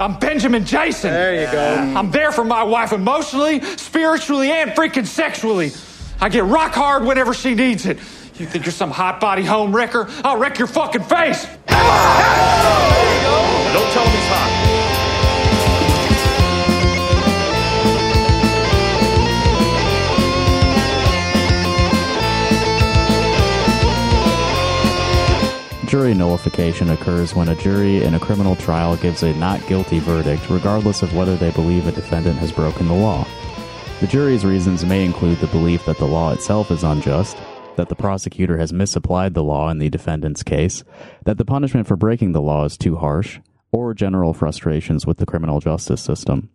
I'm Benjamin Jason. There you go. I'm there for my wife emotionally, spiritually, and freaking sexually. I get rock hard whenever she needs it. You think you're some hot body home wrecker? I'll wreck your fucking face. Don't tell him he's hot. Jury nullification occurs when a jury in a criminal trial gives a not guilty verdict, regardless of whether they believe a defendant has broken the law. The jury's reasons may include the belief that the law itself is unjust, that the prosecutor has misapplied the law in the defendant's case, that the punishment for breaking the law is too harsh, or general frustrations with the criminal justice system.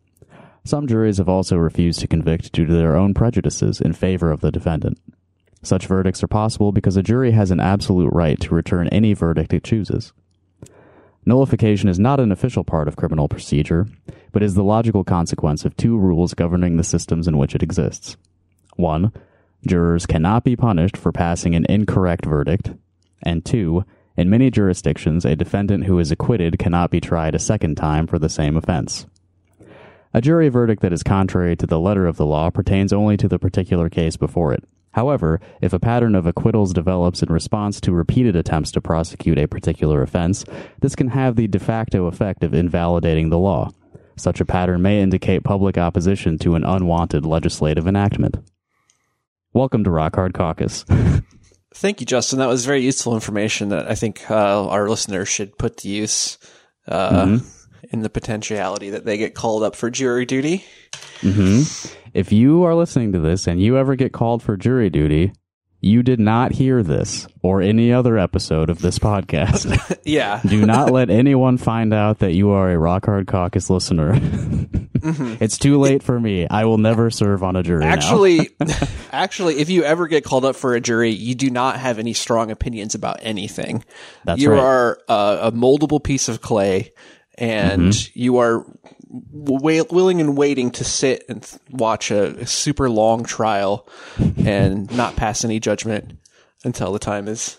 Some juries have also refused to convict due to their own prejudices in favor of the defendant. Such verdicts are possible because a jury has an absolute right to return any verdict it chooses. Nullification is not an official part of criminal procedure, but is the logical consequence of two rules governing the systems in which it exists. One, jurors cannot be punished for passing an incorrect verdict, and two, in many jurisdictions, a defendant who is acquitted cannot be tried a second time for the same offense. A jury verdict that is contrary to the letter of the law pertains only to the particular case before it. However, if a pattern of acquittals develops in response to repeated attempts to prosecute a particular offense, this can have the de facto effect of invalidating the law. Such a pattern may indicate public opposition to an unwanted legislative enactment. Welcome to Rock Hard Caucus. Thank you, Justin. That was very useful information that I think uh, our listeners should put to use uh, in the potentiality that they get called up for jury duty. Mm-hmm. If you are listening to this and you ever get called for jury duty, you did not hear this or any other episode of this podcast. Yeah. Do not let anyone find out that you are a Rock Hard Caucus listener. Mm-hmm. It's too late for me. I will never serve on a jury. now. Actually, actually, if you ever get called up for a jury, you do not have any strong opinions about anything. That's right. you right. are a, a moldable piece of clay, and Mm-hmm. you are wa- willing and waiting to sit and th- watch a, super long trial and not pass any judgment until the time is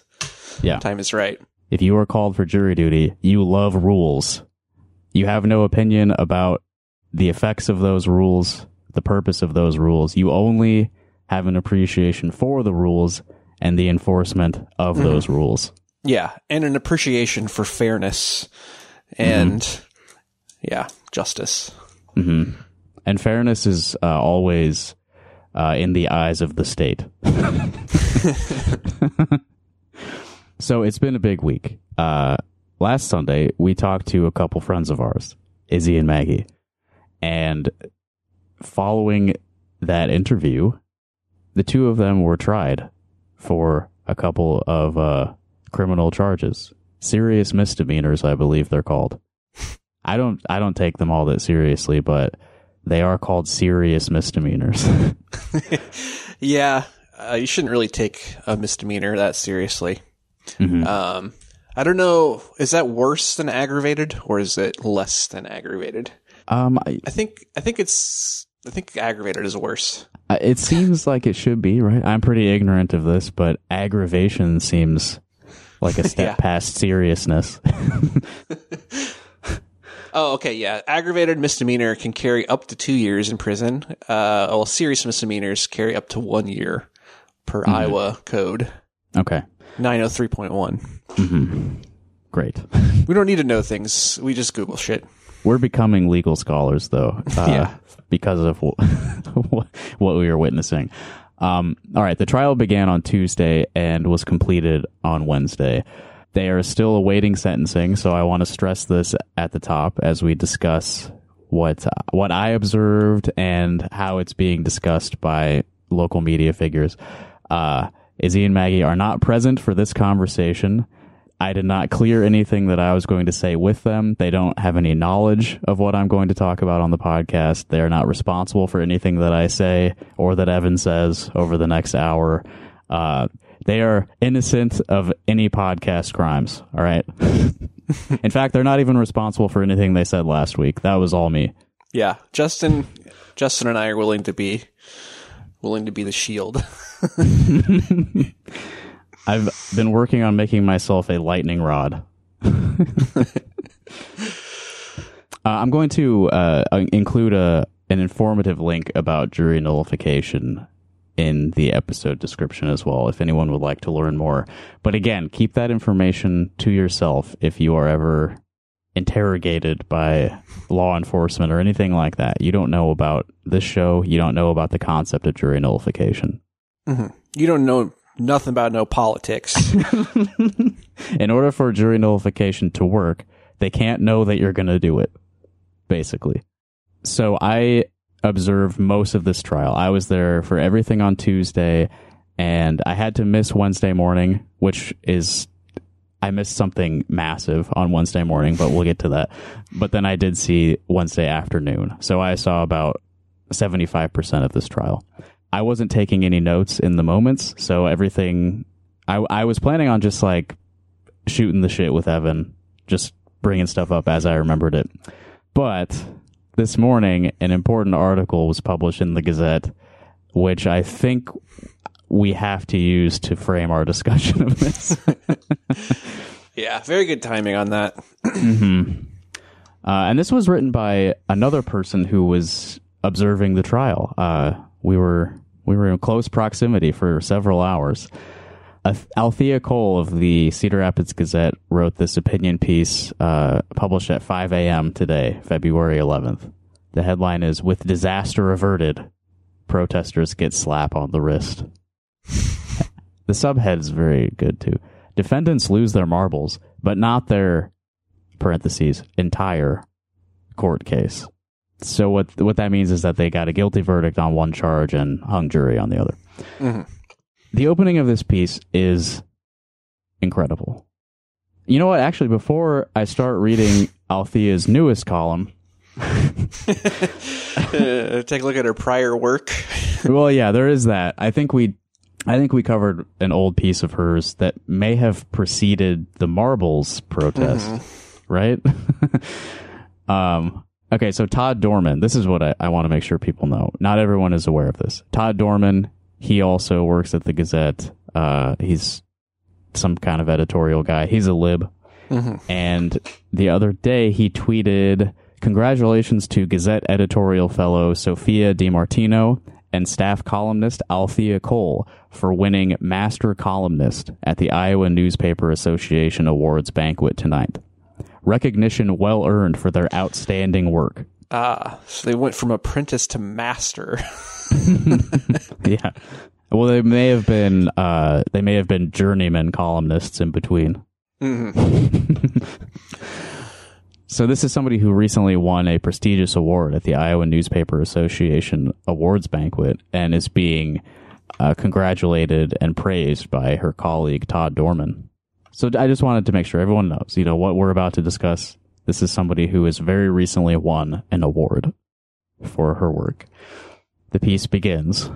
yeah. time is right. If you are called for jury duty, you love rules. You have no opinion about the effects of those rules, the purpose of those rules. You only have an appreciation for the rules and the enforcement of those rules. Yeah, and an appreciation for fairness and yeah, justice. And fairness is uh, always uh, in the eyes of the state. so it's been a big week. Uh, last Sunday, we talked to a couple friends of ours, Izzy and Maggie. And following that interview, the two of them were tried for a couple of uh, criminal charges. Serious misdemeanors, I believe they're called. I don't I don't take them all that seriously, but they are called serious misdemeanors. Yeah, uh, you shouldn't really take a misdemeanor that seriously. Mm-hmm. Um, I don't know. Is that worse than aggravated, or is it less than aggravated? um, I, I think. I think it's. I think aggravated is worse. It seems like it should be right. I'm pretty ignorant of this, but aggravation seems like a step Yeah. past seriousness. Oh, okay, yeah. Aggravated misdemeanor can carry up to two years in prison. Uh, well, serious misdemeanors carry up to one year per Iowa code okay, nine hundred three point one. great. We don't need to know things. We just Google shit. We're becoming legal scholars, though, uh, Yeah. because of wh- what we are witnessing. Um, all right, the trial began on Tuesday and was completed on Wednesday. They are still awaiting sentencing, so I want to stress this at the top as we discuss what what I observed and how it's being discussed by local media figures. Uh, Izzy and Maggie are not present for this conversation. I did not clear anything that I was going to say with them. They don't have any knowledge of what I'm going to talk about on the podcast. They're not responsible for anything that I say or that Evan says over the next hour. Uh, they are innocent of any podcast crimes. All right. In fact, they're not even responsible for anything they said last week. That was all me. Yeah, Justin, Justin and I are willing to be willing to be the shield. I've been working on making myself a lightning rod. Uh, I'm going to uh, include a an informative link about jury nullification in the episode description as well if anyone would like to learn more. But again, keep that information to yourself if you are ever interrogated by law enforcement or anything like that. You don't know about this show, you don't know about the concept of jury nullification. Mm-hmm. You don't know nothing about no politics. in order for jury nullification to work, they can't know that you're going to do it, basically. So I observed most of this trial. I was there for everything on Tuesday, and I had to miss Wednesday morning, which is I missed something massive on Wednesday morning, but we'll get to that. But then I did see Wednesday afternoon. So I saw about 75% of this trial. I wasn't taking any notes in the moments, so everything I I was planning on just like shooting the shit with Evan, just bringing stuff up as I remembered it. But this morning, an important article was published in the Gazette, which I think we have to use to frame our discussion of this. yeah, very good timing on that. mm-hmm. uh, and this was written by another person who was observing the trial. Uh, we were we were in close proximity for several hours. Althea Cole of the Cedar Rapids Gazette wrote this opinion piece uh, published at 5 a.m. today, February 11th. The headline is With Disaster Averted, Protesters Get Slap on the Wrist. the subhead is very good too. Defendants lose their marbles, but not their parentheses entire court case. So what what that means is that they got a guilty verdict on one charge and hung jury on the other. Mm-hmm the opening of this piece is incredible. You know what? Actually, before I start reading Althea's newest column, uh, take a look at her prior work. well, yeah, there is that. I think we, I think we covered an old piece of hers that may have preceded the marbles protest, mm-hmm. right? um. Okay, so Todd Dorman. This is what I, I want to make sure people know. Not everyone is aware of this. Todd Dorman he also works at the Gazette. Uh, he's some kind of editorial guy. He's a lib. Mm-hmm. And the other day he tweeted, Congratulations to Gazette editorial fellow Sophia DiMartino and staff columnist Althea Cole for winning Master Columnist at the Iowa Newspaper Association Awards banquet tonight. Recognition well earned for their outstanding work. Ah, so they went from apprentice to master. yeah. Well, they may have been uh, they may have been journeyman columnists in between. Mm-hmm. so this is somebody who recently won a prestigious award at the Iowa Newspaper Association Awards banquet and is being uh, congratulated and praised by her colleague Todd Dorman. So I just wanted to make sure everyone knows, you know, what we're about to discuss. This is somebody who has very recently won an award for her work. The piece begins.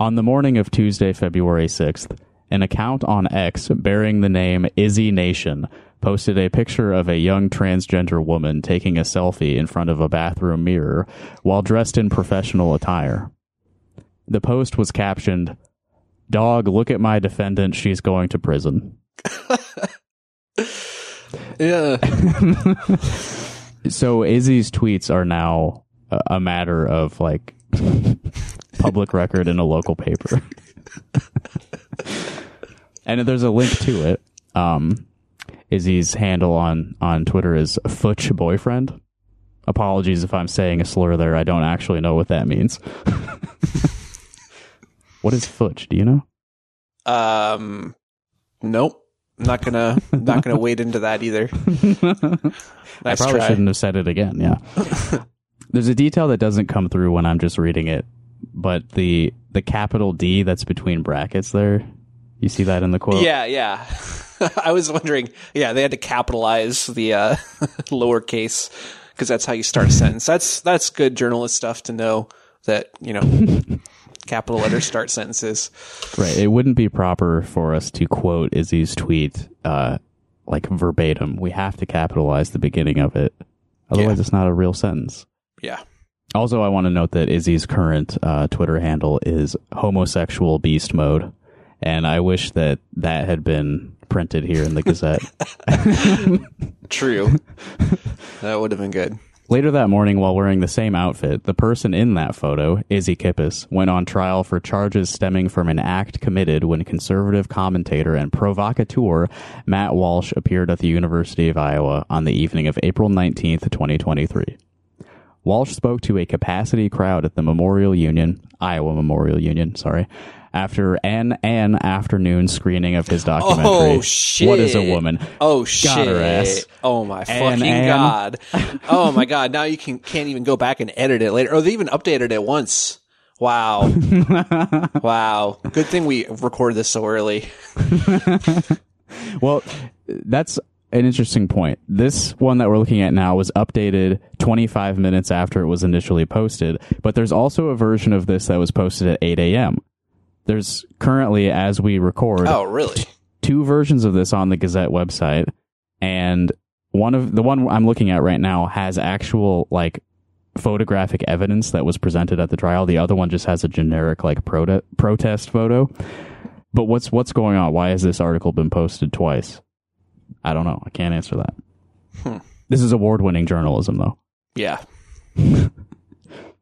On the morning of Tuesday, February 6th, an account on X bearing the name Izzy Nation posted a picture of a young transgender woman taking a selfie in front of a bathroom mirror while dressed in professional attire. The post was captioned, Dog, look at my defendant, she's going to prison. Yeah. so Izzy's tweets are now a matter of like public record in a local paper. and there's a link to it. Um, Izzy's handle on on Twitter is Futch Boyfriend. Apologies if I'm saying a slur there. I don't actually know what that means. what is Futch? Do you know? Um, nope. I'm not gonna not gonna wade into that either. nice I probably try. shouldn't have said it again. Yeah. There's a detail that doesn't come through when I'm just reading it, but the the capital D that's between brackets there. You see that in the quote? Yeah, yeah. I was wondering. Yeah, they had to capitalize the uh, lowercase because that's how you start a sentence. That's that's good journalist stuff to know that you know capital letters start sentences. Right. It wouldn't be proper for us to quote Izzy's tweet uh, like verbatim. We have to capitalize the beginning of it. Otherwise, yeah. it's not a real sentence. Yeah. Also, I want to note that Izzy's current uh, Twitter handle is homosexual beast mode, and I wish that that had been printed here in the Gazette. True. that would have been good. Later that morning, while wearing the same outfit, the person in that photo, Izzy Kippis, went on trial for charges stemming from an act committed when conservative commentator and provocateur Matt Walsh appeared at the University of Iowa on the evening of April 19th, 2023. Walsh spoke to a capacity crowd at the Memorial Union, Iowa Memorial Union, sorry, after an an afternoon screening of his documentary. Oh shit! What is a woman? Oh shit! Got her ass. Oh my fucking god! Oh my god! Now you can can't even go back and edit it later. Oh, they even updated it once. Wow! wow! Good thing we recorded this so early. Well, that's an interesting point. This one that we're looking at now was updated 25 minutes after it was initially posted, but there's also a version of this that was posted at 8 a.m. There's currently, as we record, Oh really? two versions of this on the Gazette website, and one of the one I'm looking at right now has actual like photographic evidence that was presented at the trial. The other one just has a generic like prote- protest photo. But what's what's going on? Why has this article been posted twice? I don't know. I can't answer that. Hmm. This is award-winning journalism, though. Yeah.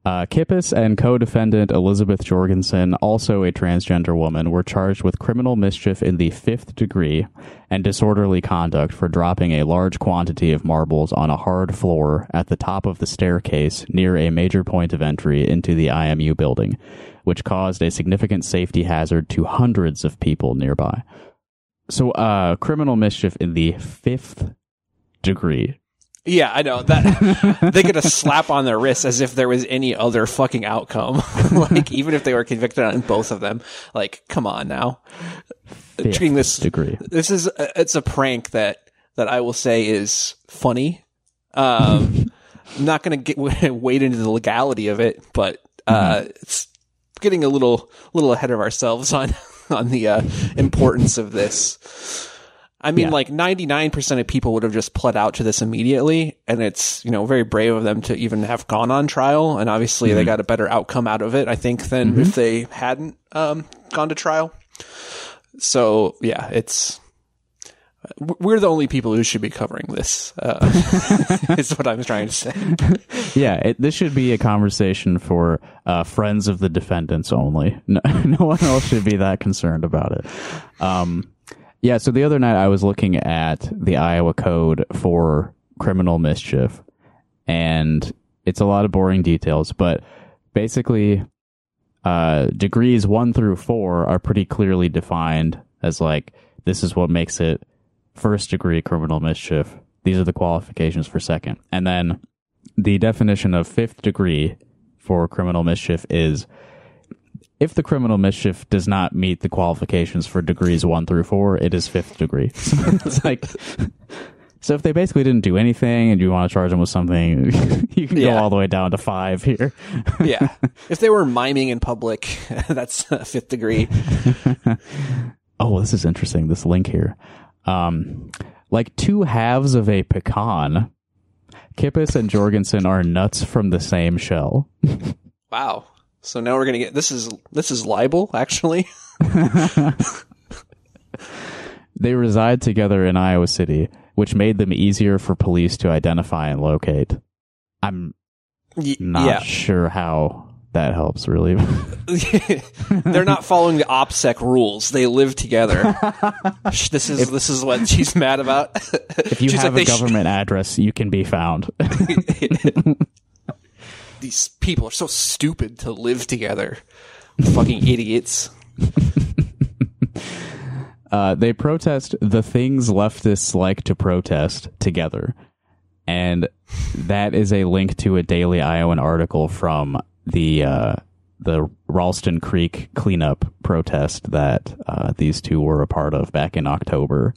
Uh, Kippis and co-defendant Elizabeth Jorgensen, also a transgender woman, were charged with criminal mischief in the fifth degree and disorderly conduct for dropping a large quantity of marbles on a hard floor at the top of the staircase near a major point of entry into the IMU building, which caused a significant safety hazard to hundreds of people nearby. So, uh, criminal mischief in the fifth degree. Yeah, I know that they get a slap on their wrist as if there was any other fucking outcome. like even if they were convicted on both of them, like come on now. Treating this degree. this is a, it's a prank that that I will say is funny. Um, I'm not going to get wade into the legality of it, but uh, it's getting a little little ahead of ourselves on on the uh, importance of this. I mean, Yeah. like 99% of people would have just pled out to this immediately. And it's, you know, very brave of them to even have gone on trial. And obviously they got a better outcome out of it, I think, than if they hadn't um, gone to trial. So, yeah, it's. We're the only people who should be covering this, uh, is what I'm trying to say. Yeah, it, this should be a conversation for uh, friends of the defendants only. No, no one else should be that concerned about it. Um, yeah, so the other night I was looking at the Iowa Code for criminal mischief, and it's a lot of boring details, but basically, uh, degrees one through four are pretty clearly defined as like this is what makes it first degree criminal mischief. These are the qualifications for second, and then the definition of fifth degree for criminal mischief is if the criminal mischief does not meet the qualifications for degrees one through four, it is fifth degree. So it's like, so if they basically didn't do anything and you want to charge them with something, you can go all the way down to five here. Yeah. If they were miming in public, that's fifth degree. Oh, this is interesting. This link here. Um, like two halves of a pecan. Kippis and Jorgensen are nuts from the same shell. Wow. So now we're gonna get this is this is libel actually. They reside together in Iowa City, which made them easier for police to identify and locate. I'm Y- not yeah. sure how that helps, really. They're not following the OPSEC rules. They live together. This is this is what she's mad about. if you She's have like, a they sh- government address, you can be found. These people are so stupid to live together. Fucking idiots. uh, they protest the things leftists like to protest together. And that is a link to a Daily Iowan article from the uh, the Ralston Creek cleanup protest that uh, these two were a part of back in October.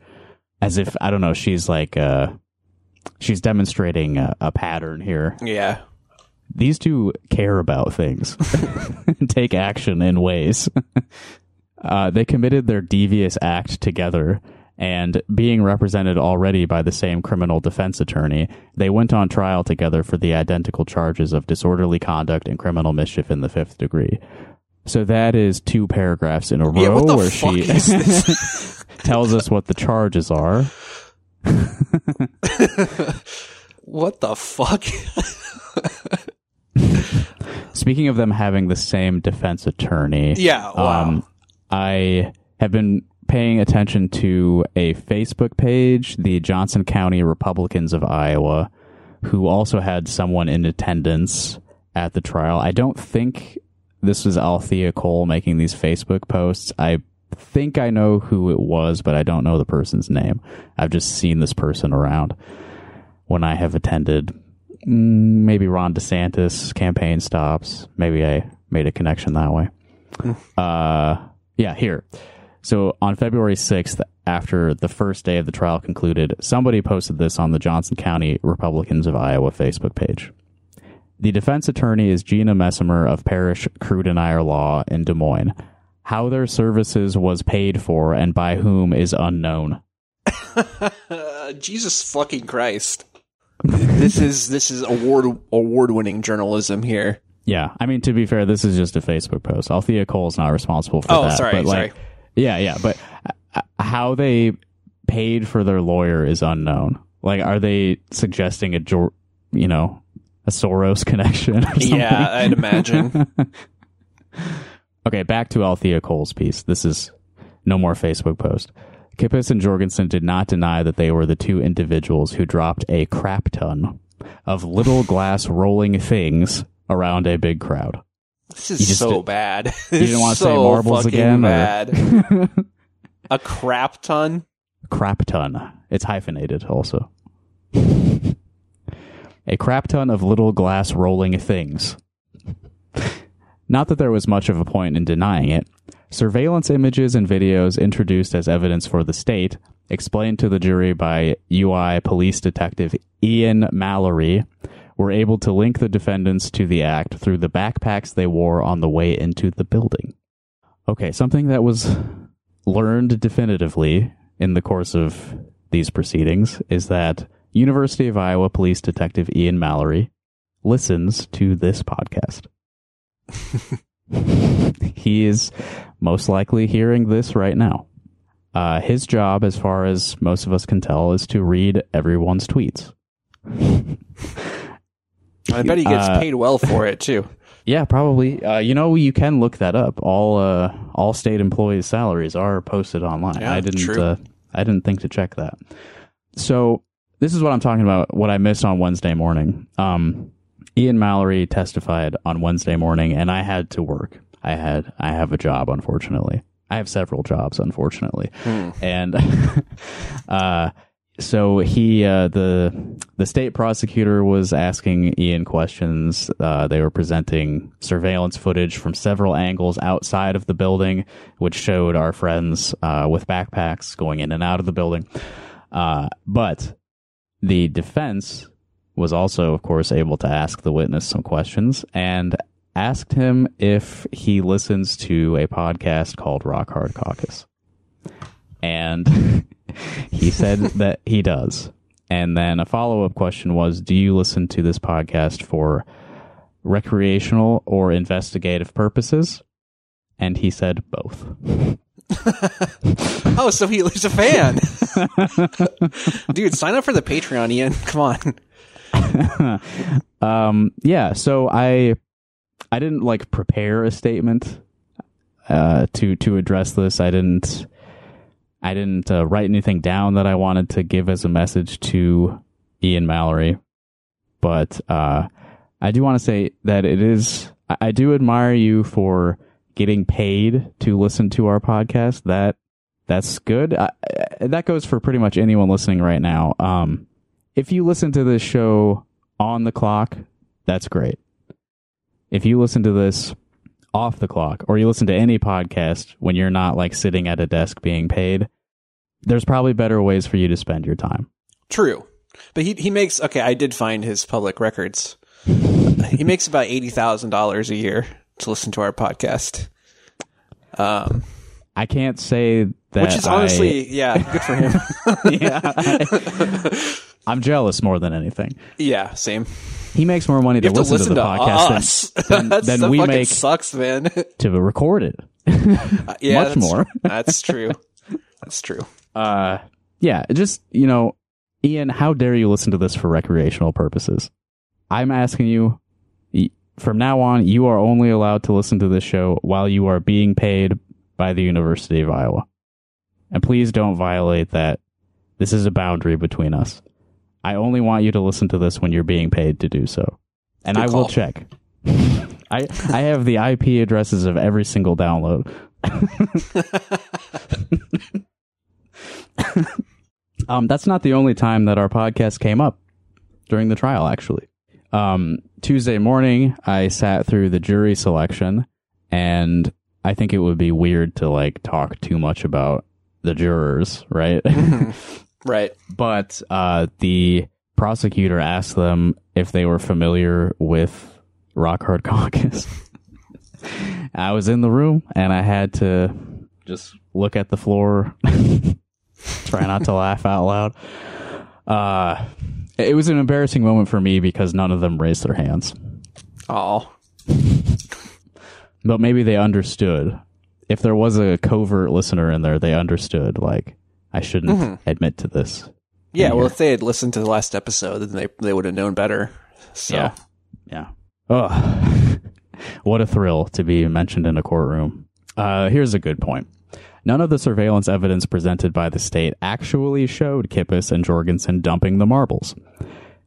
As if I don't know, she's like uh, she's demonstrating a, a pattern here. Yeah. These two care about things, and take action in ways. Uh, they committed their devious act together, and being represented already by the same criminal defense attorney, they went on trial together for the identical charges of disorderly conduct and criminal mischief in the fifth degree. So that is two paragraphs in a Yeah, row where she tells us what the charges are. what the fuck? speaking of them having the same defense attorney, Yeah, wow. um, I have been paying attention to a Facebook page, the Johnson County Republicans of Iowa, who also had someone in attendance at the trial. I don't think this was Althea Cole making these Facebook posts. I think I know who it was, but I don't know the person's name. I've just seen this person around when I have attended maybe Ron DeSantis campaign stops. Maybe I made a connection that way. Uh, yeah, here. So on February 6th, after the first day of the trial concluded, somebody posted this on the Johnson County Republicans of Iowa Facebook page. The defense attorney is Gina Messamer of Parrish Kruidenier Law in Des Moines. How their services was paid for and by whom is unknown. Jesus fucking Christ. This is this is award award winning journalism here. Yeah, I mean to be fair, this is just a Facebook post. Althea Cole's not responsible for Oh, that. sorry, but like, sorry. yeah, yeah, but uh, how they paid for their lawyer is unknown. Like, are they suggesting a, you know, a Soros connection? Or something? Yeah, I'd imagine. Okay, back to Althea Cole's piece. This is no more Facebook post. Kippis and Jorgensen did not deny that they were the two individuals who dropped a crap ton of little glass rolling things around a big crowd. This is so did- bad. You didn't want to say So marbles fucking again? Bad. A crap ton. crap ton. It's hyphenated also. a crap ton of little glass rolling things. Not that there was much of a point in denying it. Surveillance images and videos introduced as evidence for the state, explained to the jury by UI police detective Ian Mallory, were able to link the defendants to the act through the backpacks they wore on the way into the building. Okay, something that was learned definitively in the course of these proceedings is that University of Iowa Police Detective Ian Mallory listens to this podcast. he is most likely hearing this right now. Uh, his job, as far as most of us can tell, is to read everyone's tweets. I bet he gets Uh, paid well for it too. Yeah, probably. Uh, you know, you can look that up. All uh, all state employees' salaries are posted online. Yeah, I didn't. Uh, I didn't think to check that. So this is what I'm talking about. What I missed on Wednesday morning. Um, Ian Mallory testified on Wednesday morning, and I had to work. I had. I have a job, unfortunately. I have several jobs, unfortunately, and uh, so he uh, the the state prosecutor was asking Ian questions. Uh, they were presenting surveillance footage from several angles outside of the building, which showed our friends uh, with backpacks going in and out of the building. Uh, but the defense was also, of course, able to ask the witness some questions and asked him if he listens to a podcast called Rock Hard Caucus and he said that he does. And then a follow up question was Do you listen to this podcast for recreational or investigative purposes? And he said both. Oh, so he, he's a fan. Dude, sign up for the Patreon, Ian. Come on. Um, yeah, so I I didn't like prepare a statement uh, to to address this. I didn't I didn't uh, write anything down that I wanted to give as a message to Ian Mallory, but uh, I do want to say that it is. I, I do admire you for getting paid to listen to our podcast. That that's good. I, that goes for pretty much anyone listening right now. Um, if you listen to this show on the clock, that's great. If you listen to this off the clock or you listen to any podcast when you're not like sitting at a desk being paid, there's probably better ways for you to spend your time. True. But he he makes okay, I did find his public records. he makes about eighty thousand dollars a year to listen to our podcast. Um I can't say which is I- honestly, yeah, good for him. yeah, I, am jealous more than anything. yeah, same. He makes more money to have to listen, listen to to, podcast us. than, That's, than we make sucks, man. to record it. yeah, Much that's, more. that's true. That's true. uh yeah just you know ian how dare you listen to this for recreational purposes i'm asking you from now on, you are only allowed to listen to this show while you are being paid by the University of Iowa. And please don't violate that. This is a boundary between us. I only want you to listen to this when you're being paid to do so. And Good I will check. I I have the IP addresses of every single download. um, that's not the only time that our podcast came up during the trial, actually. Um, Tuesday morning, I sat through the jury selection, and I think it would be weird to like talk too much about the jurors, right? Right. but uh, the prosecutor asked them if they were familiar with Rock Hard Caucus. I was in the room and I had to just look at the floor, try not to laugh out loud. Uh, it was an embarrassing moment for me because none of them raised their hands, Oh. but maybe they understood. If there was a covert listener in there, they understood. Like I shouldn't admit to this. Yeah, well, if they had listened to the last episode, then they they would have known better. So, Yeah. Yeah. Oh, what a thrill to be mentioned in a courtroom. Uh, here's a good point. None of the surveillance evidence presented by the state actually showed Kippis and Jorgensen dumping the marbles.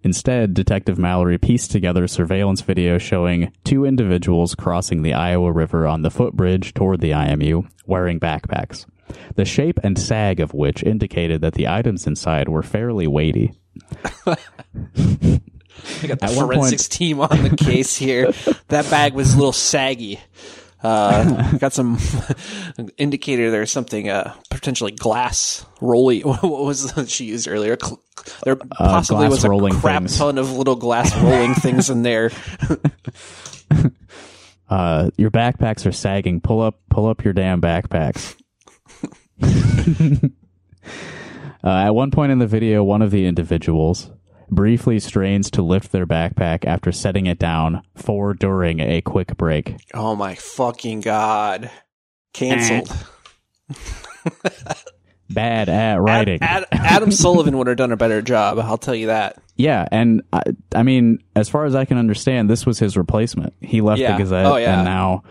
Instead, Detective Mallory pieced together surveillance video showing two individuals crossing the Iowa River on the footbridge toward the IMU wearing backpacks, the shape and sag of which indicated that the items inside were fairly weighty. I got the At forensics team on the case here. that bag was a little saggy. Uh, got some indicator there's something, uh, potentially glass rolling. What was the she used earlier? Cl- There possibly Uh, was a crap things. ton of little glass rolling things in there. uh, your backpacks are sagging. Pull up, pull up your damn backpacks. uh, at one point in the video, one of the individuals briefly strains to lift their backpack after setting it down for during a quick break. Oh my fucking god. Cancelled. Eh. Bad at writing. Ad- Ad- Adam Sullivan would have done a better job. I'll tell you that. yeah, and I, I mean, as far as I can understand, this was his replacement. He left Yeah. the Gazette, Oh, yeah. and now,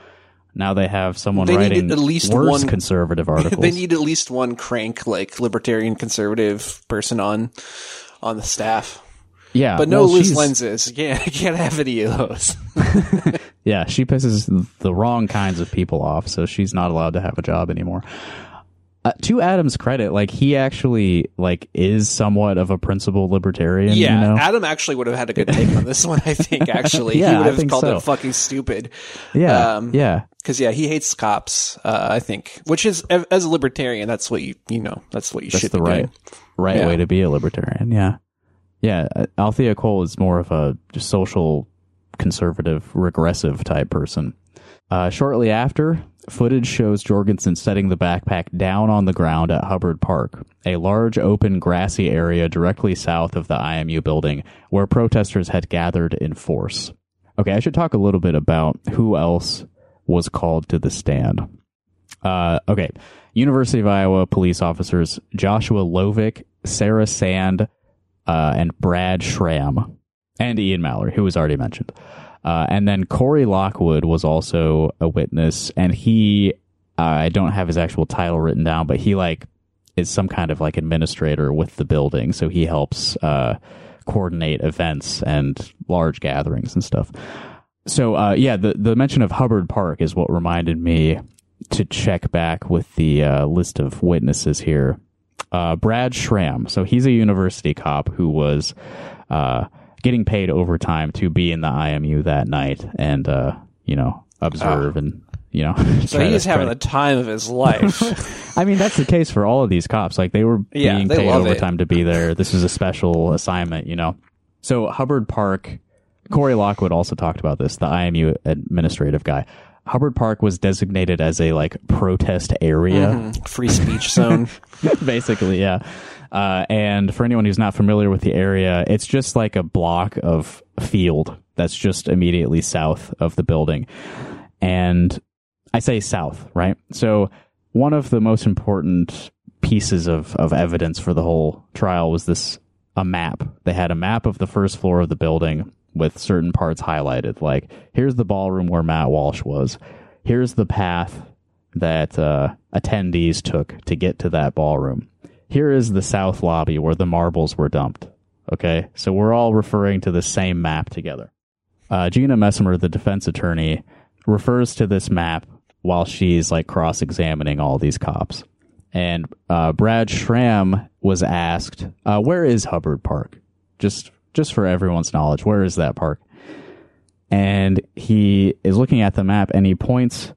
now they have someone They writing at least worse one- conservative articles. They need at least one crank, like libertarian conservative person on on the staff. Yeah, But no well, loose she's- lenses. You can't, can't have any of those. Yeah, she pisses the wrong kinds of people off, so she's not allowed to have a job anymore. Uh, to Adam's credit, like he actually like is somewhat of a principled libertarian. Yeah, you know? Adam actually would have had a good take on this one. I think actually, Yeah, he would have called so. it fucking stupid. yeah, um, yeah, Because yeah, he hates cops. Uh, I think, which is as a libertarian, that's what you you know, that's what you that's should the be right doing. right Yeah. way to be a libertarian. Yeah, yeah. uh, Althea Cole is more of a social conservative, regressive type person. Uh, shortly after, footage shows Jorgensen setting the backpack down on the ground at Hubbard Park, a large open grassy area directly south of the IMU building where protesters had gathered in force. Okay, I should talk a little bit about who else was called to the stand. Uh, okay, University of Iowa police officers Joshua Lovick, Sarah Sand, uh, and Brad Schramm, and Ian Mallory, who was already mentioned. Uh, and then Corey Lockwood was also a witness, and he, uh, I don't have his actual title written down, but he like is some kind of like administrator with the building, so he helps uh, coordinate events and large gatherings and stuff. So uh, yeah, the the mention of Hubbard Park is what reminded me to check back with the uh, list of witnesses here. Uh, Brad Schramm, so he's a university cop who was uh, getting paid overtime to be in the IMU that night and uh, you know observe and you know. So he's to- having try the time of his life. I mean, that's the case for all of these cops. Like they were Yeah, being they paid love it. overtime to be there. This is a special assignment, you know. So Hubbard Park, Corey Lockwood also talked about this. The IMU administrative guy. Hubbard Park was designated as a like protest area, Free speech zone. basically. Yeah. Uh, and for anyone who's not familiar with the area, it's just like a block of field that's just immediately south of the building. And I say south, right? So one of the most important pieces of, of evidence for the whole trial was this a map. They had a map of the first floor of the building with certain parts highlighted. Like, here's the ballroom where Matt Walsh was. Here's the path that uh, attendees took to get to that ballroom. Here is the south lobby where the marbles were dumped. Okay, so we're all referring to the same map together. Uh, Gina Messamer, the defense attorney, refers to this map while she's like cross examining all these cops. And uh, Brad Schramm was asked, uh, "Where is Hubbard Park?" Just just for everyone's knowledge, where is that park? And he is looking at the map and he points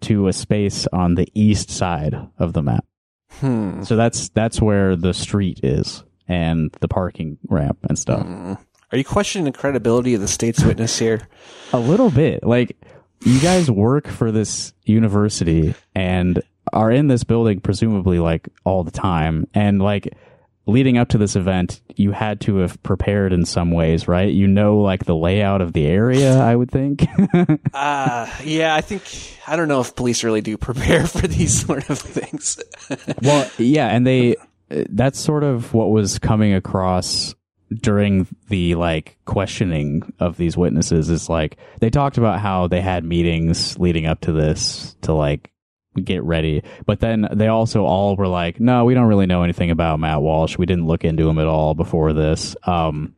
to a space on the east side of the map. Hmm. So that's that's where the street is and the parking ramp and stuff. Hmm. Are you questioning the credibility of the state's witness here? A little bit. Like you guys work for this university and are in this building presumably like all the time and like leading up to this event you had to have prepared in some ways, right? You know like the layout of the area, I would think. Uh, yeah, I think, I don't know if police really do prepare for these sort of things. well, yeah, and they that's sort of what was coming across during the like questioning of these witnesses is like they talked about how they had meetings leading up to this to like get ready. But then they also all were like no we don't really know anything about matt walsh. We didn't look into him at all before this. Um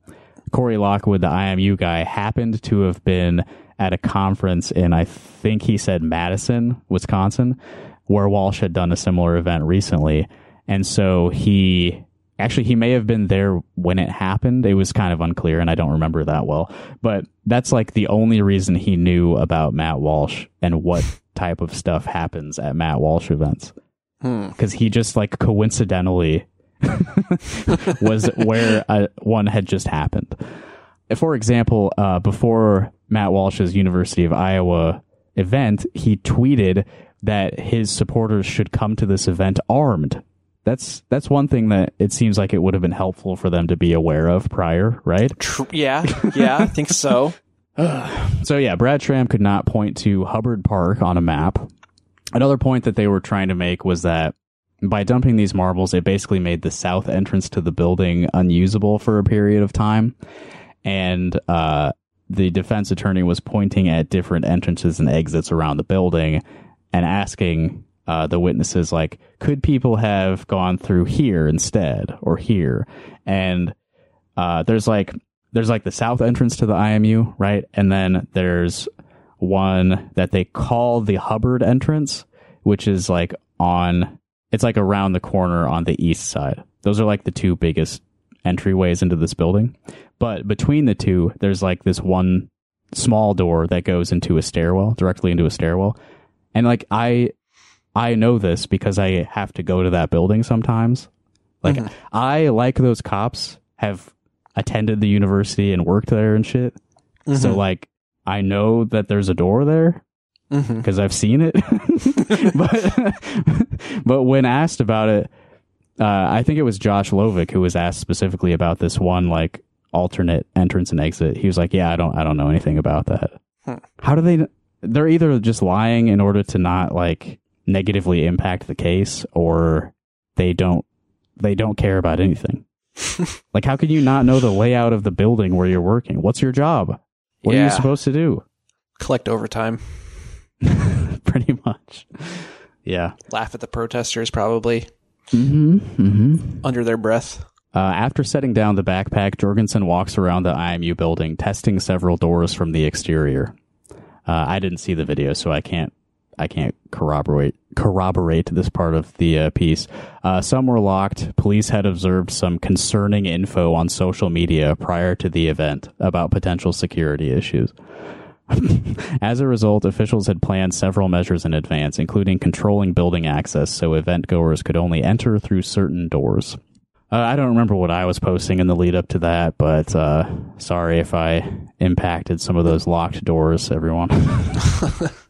corey lockwood the imu guy happened to have been at a conference in i think he said madison wisconsin where walsh had done a similar event recently. And so he actually he may have been there when it happened. It was kind of unclear and i don't remember that well. But that's like the only reason he knew about matt walsh and what type of stuff happens at matt walsh events because he just like coincidentally was where uh, one had just happened for example uh, before matt walsh's university of iowa event he tweeted that his supporters should come to this event armed that's that's one thing that it seems like it would have been helpful for them to be aware of prior, right? Tr- yeah, yeah, I think so. So yeah, Brad Schramm could not point to Hubbard Park on a map. Another point that they were trying to make was that by dumping these marbles, it basically made the south entrance to the building unusable for a period of time. And uh, the defense attorney was pointing at different entrances and exits around the building and asking uh, the witnesses, like, could people have gone through here instead or here? And uh, there's like there's like the south entrance to the IMU, right? And then there's one that they call the Hubbard entrance, which is like on it's like around the corner on the east side. Those are like the two biggest entryways into this building. But between the two, there's like this one small door that goes into a stairwell, directly into a stairwell. And like I I know this because I have to go to that building sometimes. Like mm-hmm. I like those cops have attended the university and worked there and shit. So like I know that there's a door there because I've seen it. but but when asked about it, uh, I think it was Josh Lovick who was asked specifically about this one like alternate entrance and exit. He was like, "Yeah, I don't I don't know anything about that." How do they? They're either just lying in order to not like negatively impact the case, or they don't they don't care about anything. like, how can you not know the layout of the building where you're working? What's your job? What are you supposed to do? Collect overtime. Pretty much. Yeah. Laugh at the protesters, probably Mm-hmm. Mm-hmm. under their breath. Uh, after setting down the backpack, Jorgensen walks around the IMU building, testing several doors from the exterior. Uh, I didn't see the video, so I can't I can't corroborate corroborate this part of the uh, piece. Uh, some were locked. Police had observed some concerning info on social media prior to the event about potential security issues. As a result, officials had planned several measures in advance, including controlling building access so event goers could only enter through certain doors. Uh, I don't remember what I was posting in the lead up to that, but uh, sorry if I impacted some of those locked doors, everyone.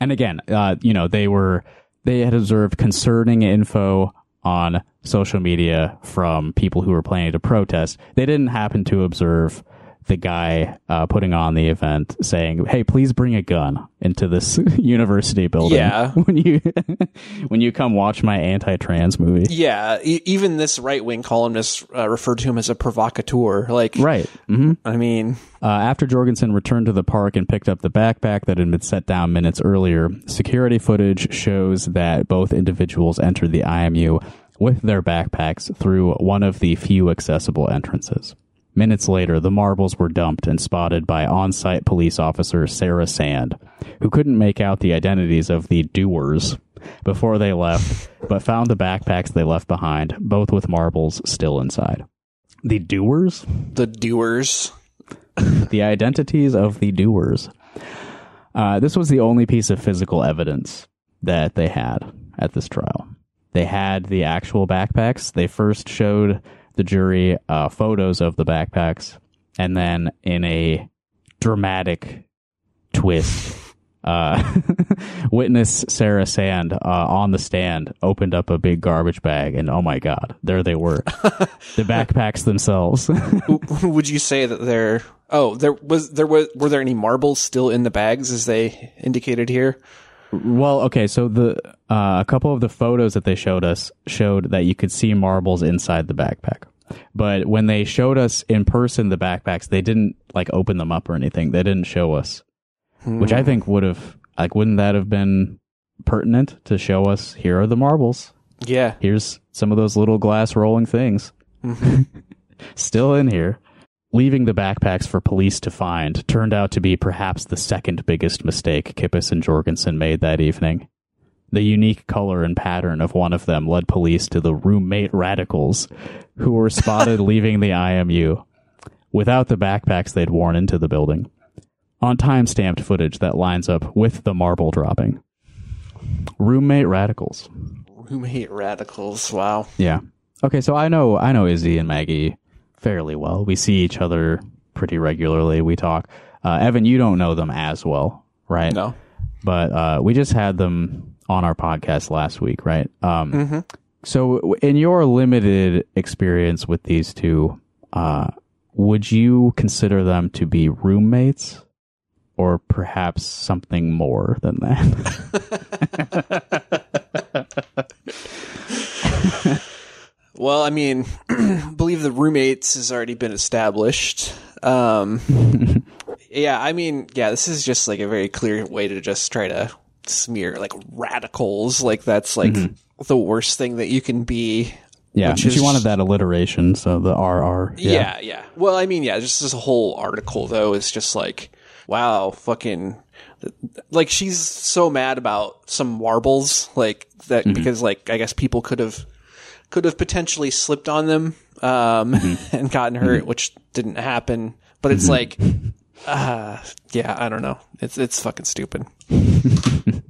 and again, uh, you know, they were they had observed concerning info on social media from people who were planning to protest. They didn't happen to observe the guy uh, putting on the event saying, "Hey, please bring a gun into this university building." Yeah. when you when you come watch my anti-trans movie. Yeah, e- even this right wing columnist uh, referred to him as a provocateur. Like, Right. hmm I mean, Uh, after Jorgensen returned to the park and picked up the backpack that had been set down minutes earlier, security footage shows that both individuals entered the IMU with their backpacks through one of the few accessible entrances. Minutes later, the marbles were dumped and spotted by on site police officer Sarah Sand, who couldn't make out the identities of the doers before they left, but found the backpacks they left behind, both with marbles still inside. The doers? the doers. the identities of the doers. Uh, this was the only piece of physical evidence that they had at this trial. They had the actual backpacks. They first showed the jury uh, photos of the backpacks, and then in a dramatic twist, uh, witness Sarah Sand uh, on the stand opened up a big garbage bag, and oh my god, there they were, the backpacks themselves. Would you say that there? Oh, there was there was were there any marbles still in the bags as they indicated here? Well, okay, so the uh, a couple of the photos that they showed us showed that you could see marbles inside the backpack. But when they showed us in person the backpacks, they didn't like open them up or anything. They didn't show us, which I think would have like wouldn't that have been pertinent to show us here are the marbles. Yeah, Here's some of those little glass rolling things still in here. Leaving the backpacks for police to find turned out to be perhaps the second biggest mistake Kippis and Jorgensen made that evening. The unique color and pattern of one of them led police to the roommate radicals who were spotted leaving the IMU without the backpacks they'd worn into the building on time stamped footage that lines up with the marble dropping. Roommate radicals. roommate radicals. Wow. Yeah. Okay, so I know I know Izzy and Maggie fairly well. We see each other pretty regularly. We talk. Uh, Evan, you don't know them as well, right? No. But uh, we just had them on our podcast last week, right? Um, So, in your limited experience with these two, uh, would you consider them to be roommates, or perhaps something more than that? Well, I mean, believe the roommates has already been established. Um, yeah, I mean, yeah, this is just like a very clear way to just try to smear like radicals. Like that's like the worst thing that you can be. yeah, Which she wanted that alliteration, so the RR. Yeah. yeah, Well, I mean, yeah, just this whole article though is just like, wow, fucking, like she's so mad about some marbles, like that because like I guess people could have could have potentially slipped on them um and gotten hurt, which didn't happen. But it's like, uh, yeah, I don't know. It's it's fucking stupid.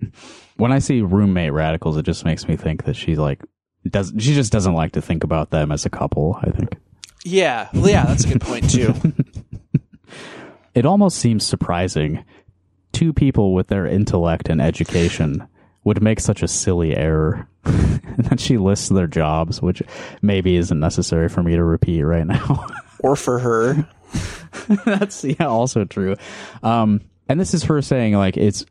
When I see roommate radicals, it just makes me think that she like does. She just doesn't like to think about them as a couple. I think Yeah, well, yeah, that's a good point too. it almost seems surprising. Two people with their intellect and education would make such a silly error. and then she lists their jobs, which maybe isn't necessary for me to repeat right now. or for her. That's yeah, also true. Um, and this is her saying like it's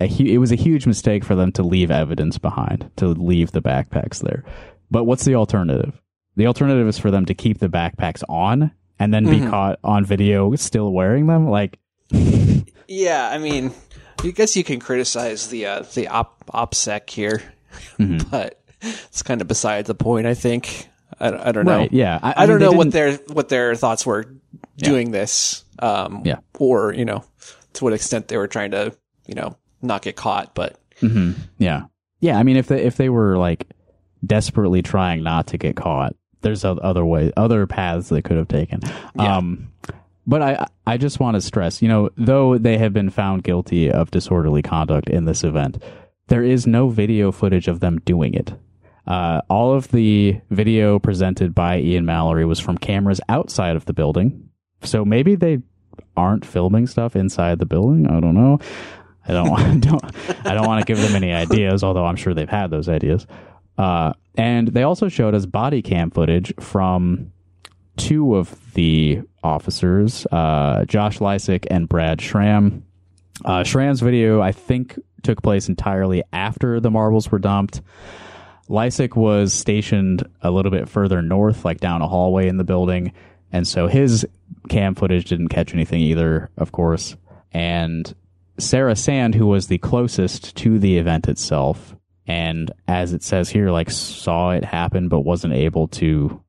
a hu- it was a huge mistake for them to leave evidence behind, to leave the backpacks there. But what's the alternative? The alternative is for them to keep the backpacks on and then be caught on video still wearing them. Like, Yeah, I mean, I guess you can criticize the uh, the op opsec here, Mm-hmm. but it's kind of beside the point. I think. I, I don't know. Right, yeah. I- I, I don't know what their what their thoughts were doing this. Um, Yeah. Or you know, to what extent they were trying to you know not get caught. But yeah, yeah. I mean, if they if they were like desperately trying not to get caught, there's other way, other paths they could have taken. Yeah. Um, but I I just want to stress, you know, though they have been found guilty of disorderly conduct in this event, there is no video footage of them doing it. Uh, all of the video presented by Ian Mallory was from cameras outside of the building. So maybe they aren't filming stuff inside the building. I don't know. I don't want don't I don't want to give them any ideas, although I'm sure they've had those ideas. Uh, and they also showed us body cam footage from two of the officers, uh, Josh Lysick and Brad Schramm. Uh, video, I think, took place entirely after the marbles were dumped. Lysick was stationed a little bit further north, like down a hallway in the building. And so his cam footage didn't catch anything either, of course. And Sarah Sand, who was the closest to the event itself, and as it says here, like saw it happen but wasn't able to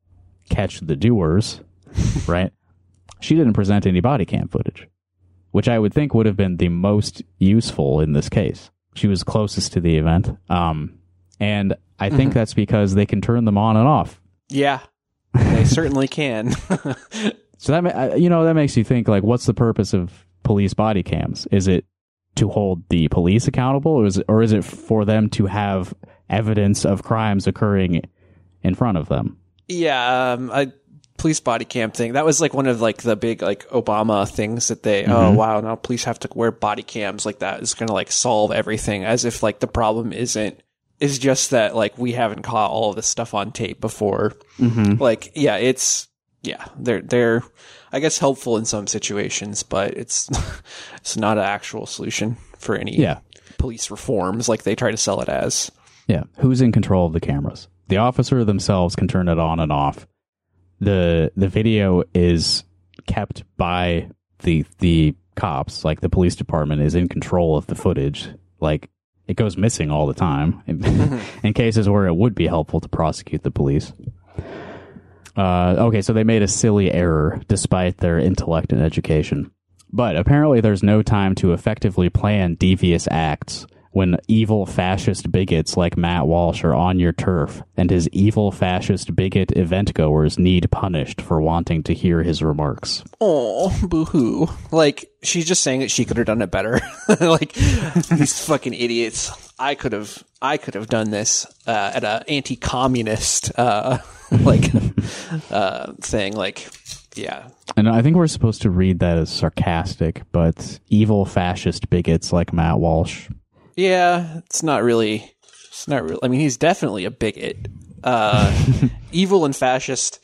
catch the doers, right? She didn't present any body cam footage, which I would think would have been the most useful in this case. She was closest to the event. Um, and I think that's because they can turn them on and off. Yeah, they certainly can. So that, you know, that makes you think like, what's the purpose of police body cams? Is it to hold the police accountable or is it, or is it for them to have evidence of crimes occurring in front of them? yeah, um, I, police body cam thing. That was like one of like the big like Obama things that they. Oh mm-hmm. wow, now police have to wear body cams like that is going to like solve everything. As if like the problem isn't is just that like we haven't caught all of this stuff on tape before. Mm-hmm. Like yeah, it's yeah they're they're I guess helpful in some situations, but it's it's not an actual solution for any Yeah. police reforms like they try to sell it as. Yeah. Who's in control of the cameras? The officer themselves can turn it on and off. The the video is kept by the the cops, like the police department is in control of the footage. Like it goes missing all the time in, in cases where it would be helpful to prosecute the police. Uh, okay, so they made a silly error despite their intellect and education. But apparently, there's no time to effectively plan devious acts when evil fascist bigots like Matt Walsh are on your turf, and his evil fascist bigot event goers need punished for wanting to hear his remarks. Oh, boo hoo. Like, she's just saying that she could have done it better. like, these fucking idiots. I could have, I could have done this, uh, at a anti-communist, uh, like, uh, thing. Like, yeah. And I think we're supposed to read that as sarcastic, but evil fascist bigots like Matt Walsh. Yeah, it's not really, it's not real. I mean, he's definitely a bigot. Uh, evil and fascist.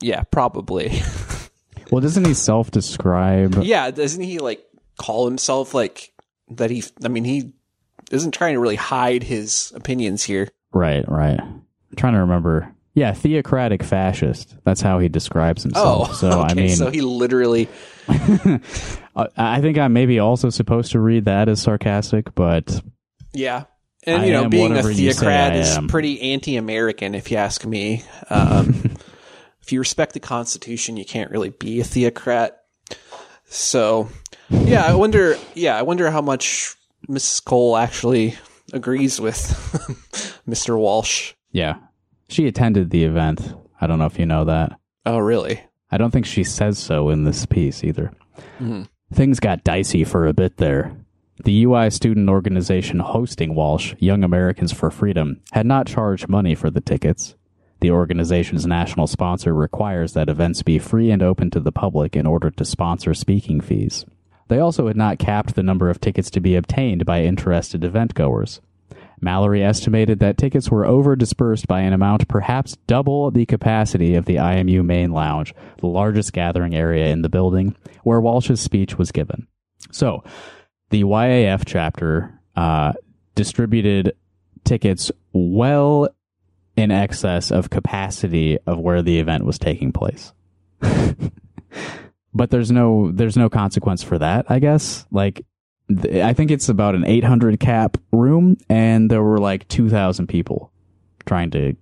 Yeah, probably. Well, doesn't he self describe? Yeah, doesn't he like call himself like that? He, I mean, he isn't trying to really hide his opinions here. Right, right. I'm trying to remember. Yeah, theocratic fascist. That's how he describes himself. Oh, so okay, I mean, so he literally, I think I'm maybe also supposed to read that as sarcastic, but yeah, and I you know, being a whatever you say theocrat is pretty anti-American, if you ask me. Um, if you respect the Constitution, you can't really be a theocrat. So, yeah, I wonder. Yeah, I wonder how much Mrs. Cole actually agrees with Mr. Walsh. yeah, she attended the event. I don't know if you know that. Oh, really? I don't think she says so in this piece either. Things got dicey for a bit there. The UI student organization hosting Walsh, Young Americans for Freedom, had not charged money for the tickets. The organization's national sponsor requires that events be free and open to the public in order to sponsor speaking fees. They also had not capped the number of tickets to be obtained by interested event goers. Mallory estimated that tickets were over dispersed by an amount perhaps double the capacity of the IMU main lounge, the largest gathering area in the building, where Walsh's speech was given. So, the YAF chapter uh, distributed tickets well in excess of capacity of where the event was taking place. but there's no there's no consequence for that, I guess. Like I think it's about an 800 cap room and there were like 2000 people trying to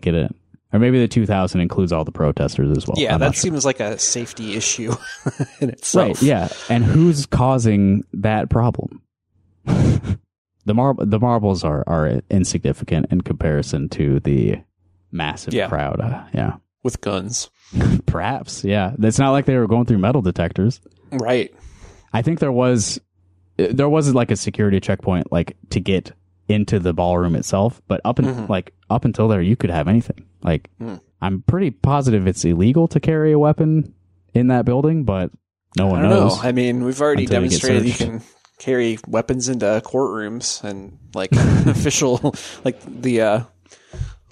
get in. Or maybe the 2000 includes all the protesters as well. Yeah, I'm that sure. seems like a safety issue in itself. Right, yeah. And who's causing that problem? the mar- the marbles are are insignificant in comparison to the massive Yeah. crowd. Uh, yeah. With guns. Perhaps, yeah. It's not like they were going through metal detectors. Right. I think there was there was like a security checkpoint like to get into the ballroom itself, but up and Mm-hmm. like up until there you could have anything. Like Mm. I'm pretty positive it's illegal to carry a weapon in that building, but no I one don't knows. know. I mean, we've already until you demonstrated you can carry weapons into courtrooms and like official, like the uh,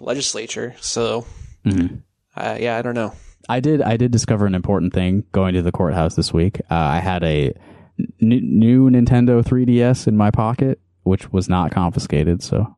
legislature. So, Mhm. uh, yeah, I don't know. I did. I did discover an important thing going to the courthouse this week. Uh, I had a n- new Nintendo 3DS in my pocket, which was not confiscated. So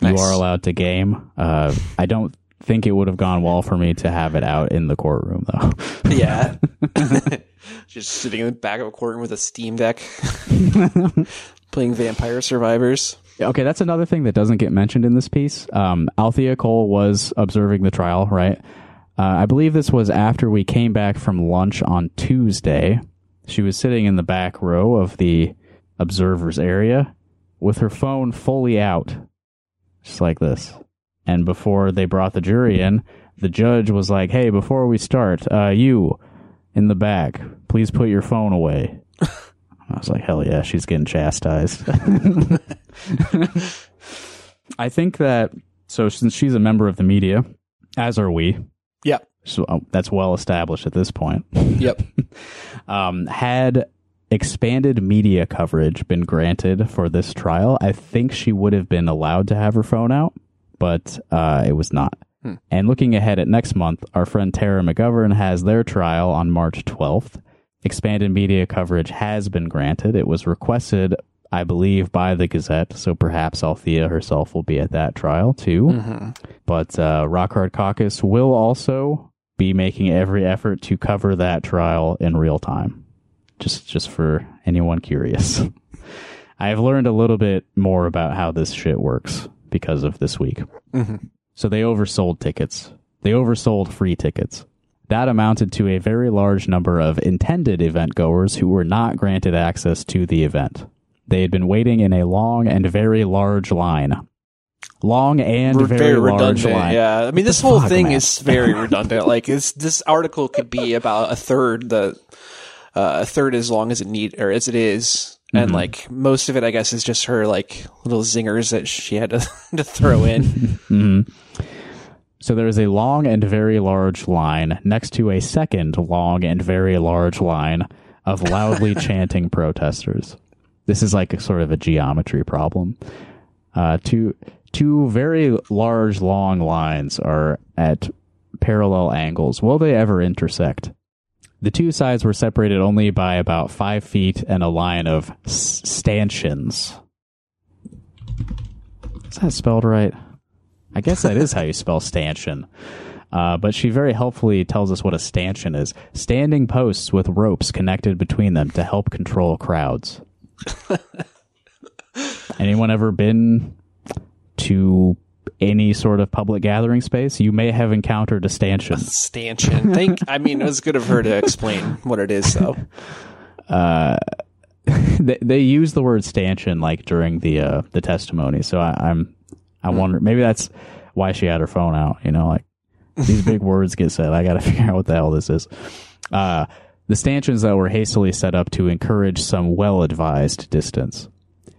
Nice. you are allowed to game. Uh, I don't think it would have gone well for me to have it out in the courtroom, though. Yeah. Just sitting in the back of a courtroom with a Steam Deck, playing Vampire Survivors. Okay, that's another thing that doesn't get mentioned in this piece. Um, Althea Cole was observing the trial, right? Uh, I believe this was after we came back from lunch on Tuesday. She was sitting in the back row of the observers area with her phone fully out, just like this. And before they brought the jury in, the judge was like, "Hey, before we start, uh, you in the back, please put your phone away." I was like, "Hell yeah, she's getting chastised." I think that so since she's a member of the media, as are we, Yep. So uh, that's well established at this point. Yep. Um, had expanded media coverage been granted for this trial, I think she would have been allowed to have her phone out, but uh, it was not. And looking ahead at next month, our friend Tara McGovern has their trial on March 12th. Expanded media coverage has been granted. It was requested, I believe, by the Gazette, so perhaps Althea herself will be at that trial too. But uh, Rock Hard Caucus will also be making every effort to cover that trial in real time. Just just for anyone curious. I have learned a little bit more about how this shit works because of this week. Mm-hmm. So they oversold tickets. They oversold free tickets. That amounted to a very large number of intended event goers who were not granted access to the event. They had been waiting in a long and very large line. Long and Re- very, large redundant. line. Yeah, I mean, this the whole fuck, thing man? is very redundant. Like, this this article could be about a third the uh, a third as long as it need or as it is. Mm-hmm. And like most of it, I guess, is just her like little zingers that she had to to throw in. So there is a long and very large line next to a second long and very large line of loudly chanting protesters. This is like a sort of a geometry problem. Uh, two two very large long lines are at parallel angles. Will they ever intersect? The two sides were separated only by about five feet and a line of s- stanchions. Is that spelled right? I guess that is how you spell stanchion. Uh, but she very helpfully tells us what a stanchion is standing posts with ropes connected between them to help control crowds. Anyone ever been to any sort of public gathering space? You may have encountered a stanchion. Stanchion. Think. I mean, it was good of her to explain what it is, though. they, they use the word stanchion like during the uh, the testimony. So I, I'm I wonder maybe that's why she had her phone out. You know, like these big words get said. I got to figure out what the hell this is. Uh, the stanchions though were hastily set up to encourage some well advised distance.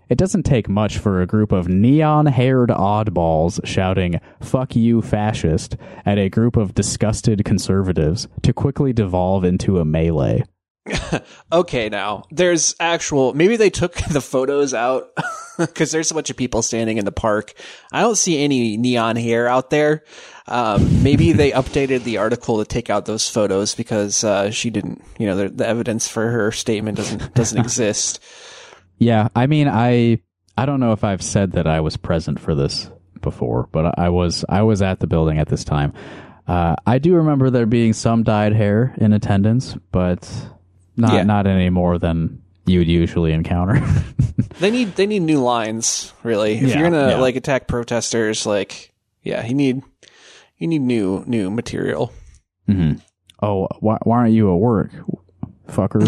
It doesn't take much for a group of neon haired oddballs shouting, fuck you, fascist, at a group of disgusted conservatives to quickly devolve into a melee. Okay, now there's actual. Maybe they took the photos out because there's a bunch of people standing in the park. I don't see any neon hair out there. Um, maybe they updated the article to take out those photos because uh, she didn't. You know, the, the evidence for her statement doesn't doesn't exist. Yeah, I mean, I I don't know if I've said that I was present for this before, but I was I was at the building at this time. Uh, I do remember there being some dyed hair in attendance, but not Yeah. not any more than you'd usually encounter. They need they need new lines, really. If Yeah, you're gonna yeah. like attack protesters, like yeah, you need you need new new material. oh, why, why aren't you at work, fucker?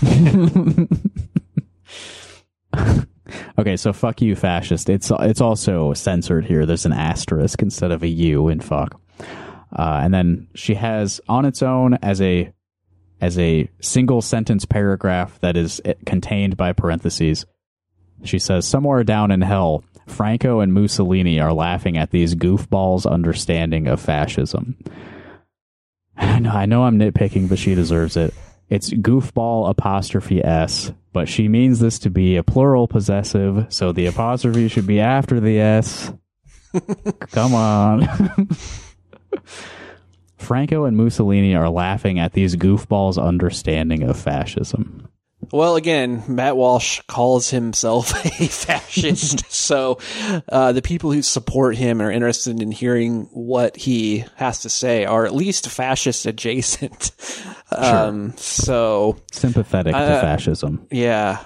okay, so fuck you, fascist. It's it's also censored here. There's an asterisk instead of a U in fuck. Uh, and then she has on its own as a as a single sentence paragraph that is eh, contained by parentheses. She says, "Somewhere down in hell, Franco and Mussolini are laughing at these goofballs' understanding of fascism." I know, I know I'm nitpicking, but she deserves it. It's goofball apostrophe s, but she means this to be a plural possessive, so the apostrophe should be after the s. Come on. Franco and Mussolini are laughing at these goofballs' understanding of fascism. Well, again, Matt Walsh calls himself a fascist, so uh, the people who support him and are interested in hearing what he has to say are at least fascist adjacent. Um, so, Sympathetic to Uh, fascism. yeah,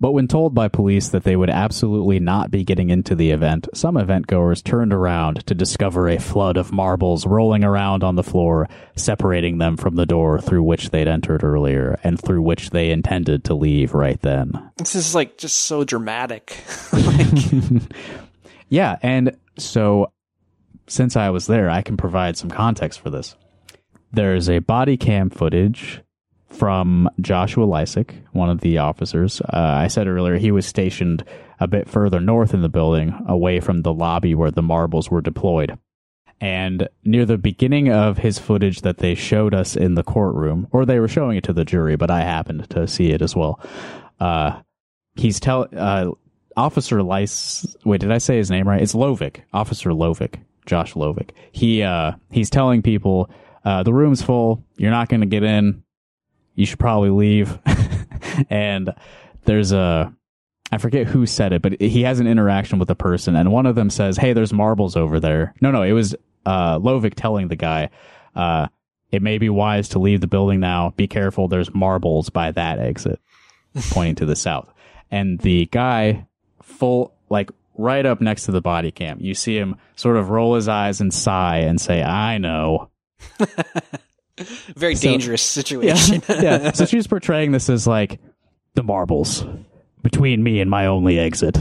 But when told by police that they would absolutely not be getting into the event, some event goers turned around to discover a flood of marbles rolling around on the floor, separating them from the door through which they'd entered earlier and through which they intended to leave right then. this is like just so dramatic. like... Yeah, and so since I was there, I can provide some context for this. There's a body cam footage from Joshua Lysick, one of the officers. Uh, I said earlier he was stationed a bit further north in the building, away from the lobby where the marbles were deployed. And near the beginning of his footage that they showed us in the courtroom, or they were showing it to the jury, but I happened to see it as well. Uh, he's tell uh, Officer Lice. Wait, did I say his name right? It's Lovick, Officer Lovick, Josh Lovick. He uh, he's telling people uh, the room's full. You're not going to get in. You should probably leave. and there's a I forget who said it, but he has an interaction with a person, and one of them says, "Hey, there's marbles over there." No, no, it was uh, Lovick telling the guy, uh, "It may be wise to leave the building now. Be careful. There's marbles by that exit," pointing to the south. And the guy, full like right up next to the body cam, you see him sort of roll his eyes and sigh and say, "I know." Very dangerous situation. yeah. So she's portraying this as like the marbles between me and my only exit.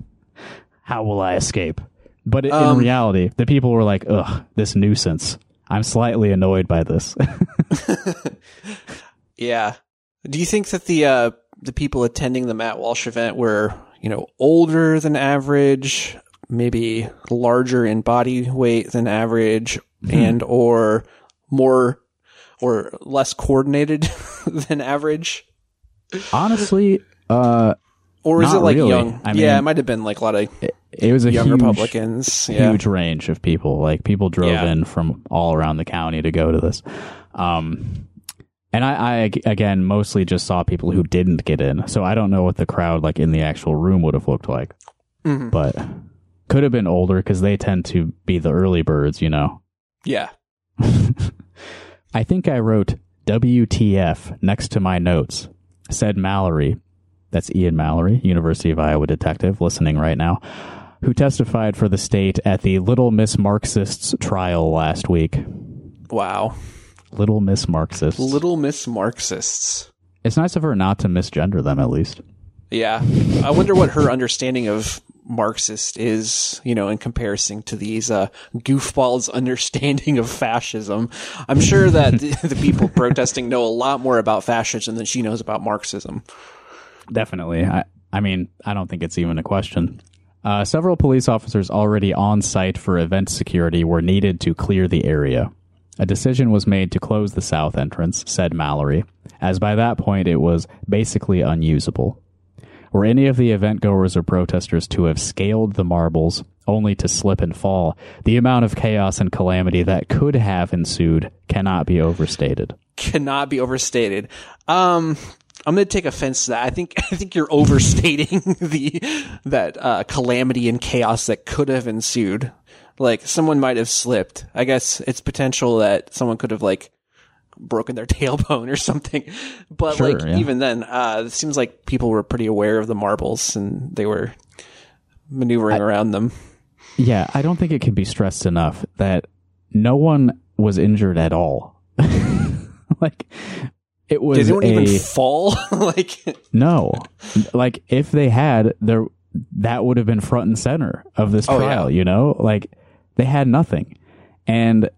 How will I escape? But in Um, reality, the people were like, ugh, this nuisance. I'm slightly annoyed by this. Yeah. Do you think that the uh, the people attending the Matt Walsh event were, you know, older than average, maybe larger in body weight than average, and or more or less coordinated than average? Honestly, uh, Or is it like really. young? I yeah, it might have been like a lot of it was a young huge, Republicans. Yeah. huge range of people. Like people drove Yeah. in from all around the county to go to this. Um, and I, I again mostly just saw people who didn't get in, so I don't know what the crowd like in the actual room would have looked like. Mhm. But could have been older because they tend to be the early birds, you know. Yeah. I think I wrote WTF next to my notes. Said Mallory, that's Ian Mallory, University of Iowa detective, listening right now, who testified for the state at the Little Miss Marxists trial last week. Wow. Little Miss Marxists. Little Miss Marxists. It's nice of her not to misgender them, at least. Yeah. I wonder what her understanding of Marxist is, you know, in comparison to these uh, goofballs' understanding of fascism. I'm sure that the, the people protesting know a lot more about fascism than she knows about Marxism. Definitely. I, I mean, I don't think it's even a question. Uh, several police officers already on site for event security were needed to clear the area. A decision was made to close the south entrance, said Mallory, as by that point it was basically unusable. Were any of the event goers or protesters to have scaled the marbles only to slip and fall, the amount of chaos and calamity that could have ensued cannot be overstated. Cannot be overstated. Um, I'm going to take offense to that. I think I think you're overstating the that uh, calamity and chaos that could have ensued. Like someone might have slipped. I guess it's potential that someone could have like broken their tailbone or something. But Sure, like yeah. even then, uh, it seems like people were pretty aware of the marbles and they were maneuvering around them. Yeah, I don't think it can be stressed enough that no one was injured at all. like it was Did anyone a even fall? like no. Like if they had there that would have been front and center of this Oh, trial, yeah. you know? Like they had nothing. And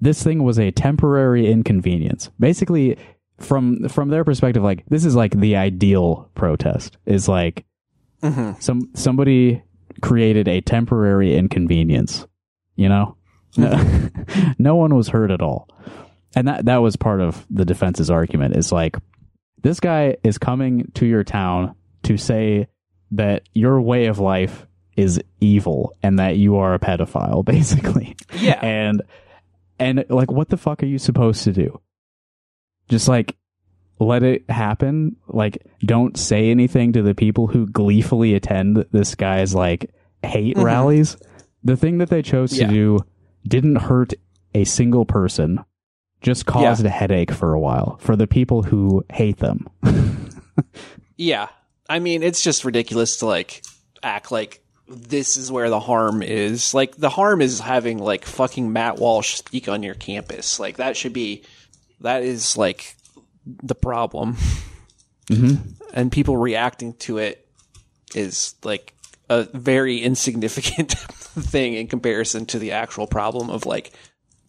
this thing was a temporary inconvenience. Basically from from their perspective like this is like the ideal protest is like mhm. some somebody created a temporary inconvenience you know no, no one was hurt at all and that that was part of the defense's argument is like this guy is coming to your town to say that your way of life is evil and that you are a pedophile basically yeah. and And like, what the fuck are you supposed to do? Just like let it happen. Like, don't say anything to the people who gleefully attend this guy's like hate mm-hmm. rallies. The thing that they chose Yeah. to do didn't hurt a single person, just caused a headache for a while for the people who hate them. Yeah. I mean, it's just ridiculous to like act like this is where the harm is. Like the harm is having like fucking Matt Walsh speak on your campus. Like that should be that is like the problem. Mm-hmm. And people reacting to it is like a very insignificant thing in comparison to the actual problem of like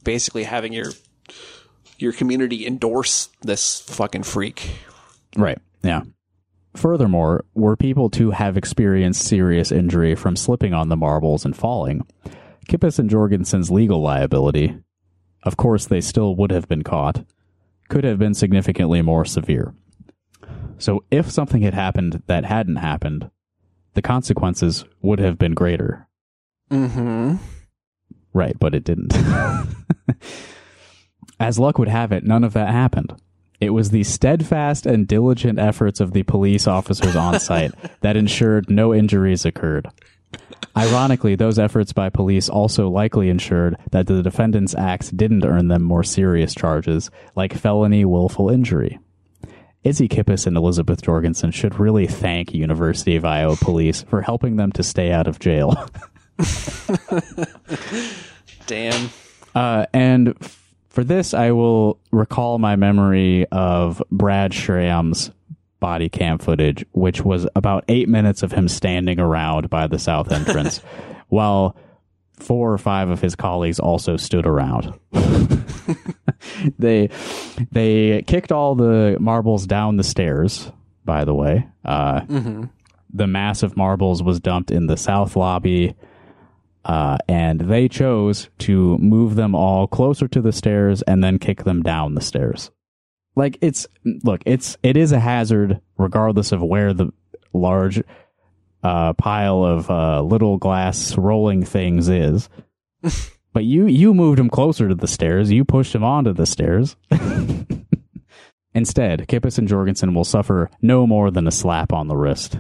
basically having your your community endorse this fucking freak. Right. Yeah. Furthermore, were people to have experienced serious injury from slipping on the marbles and falling, Kippis and Jorgensen's legal liability, of course they still would have been caught, could have been significantly more severe. So if something had happened that hadn't happened, the consequences would have been greater. Mm-hmm. Right, but it didn't. As luck would have it, none of that happened. It was the steadfast and diligent efforts of the police officers on site that ensured no injuries occurred. Ironically, those efforts by police also likely ensured that the defendants' acts didn't earn them more serious charges, like felony willful injury. Izzy Kippis and Elizabeth Jorgensen should really thank University of Iowa police for helping them to stay out of jail. Damn. Uh, and for this, I will recall my memory of Brad Schramm's body cam footage, which was about eight minutes of him standing around by the south entrance, while four or five of his colleagues also stood around. they they kicked all the marbles down the stairs. By the way, uh, the mass of marbles was dumped in the south lobby uh, and they chose to move them all closer to the stairs and then kick them down the stairs. Like it's look, it's it is a hazard regardless of where the large uh, pile of uh, little glass rolling things is. but you you moved them closer to the stairs. You pushed them onto the stairs. Instead, Kippis and Jorgensen will suffer no more than a slap on the wrist.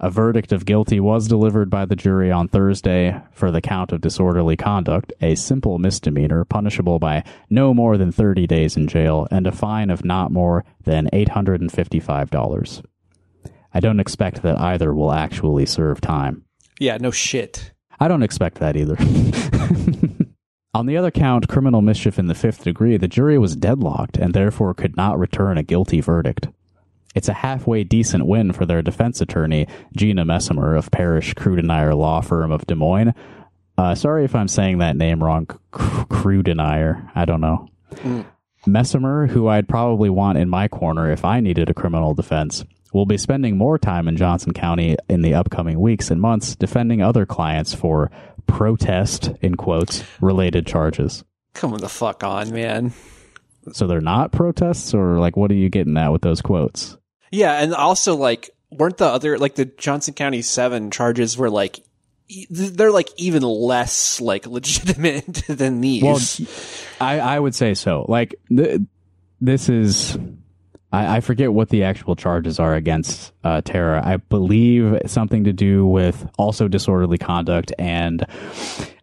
A verdict of guilty was delivered by the jury on Thursday for the count of disorderly conduct, a simple misdemeanor punishable by no more than 30 days in jail and a fine of not more than $855. I don't expect that either will actually serve time. Yeah, no shit. I don't expect that either. On the other count, criminal mischief in the fifth degree, the jury was deadlocked and therefore could not return a guilty verdict. It's a halfway decent win for their defense attorney, Gina Messamer of Parrish Kruidenier Law Firm of Des Moines. Uh, sorry if I'm saying that name wrong. C- Crudenier. I don't know. Messamer, who I'd probably want in my corner if I needed a criminal defense, will be spending more time in Johnson County in the upcoming weeks and months defending other clients for protest, in quotes, related charges. Come the fuck on, man. So they're not protests, or like, what are you getting at with those quotes? Yeah, and also like weren't the other like the Johnson County 7 charges were like e- they're like even less like legitimate than these. Well, I, I would say so. Like, th- this is. I, I forget what the actual charges are against uh, Tara. I believe something to do with also disorderly conduct, and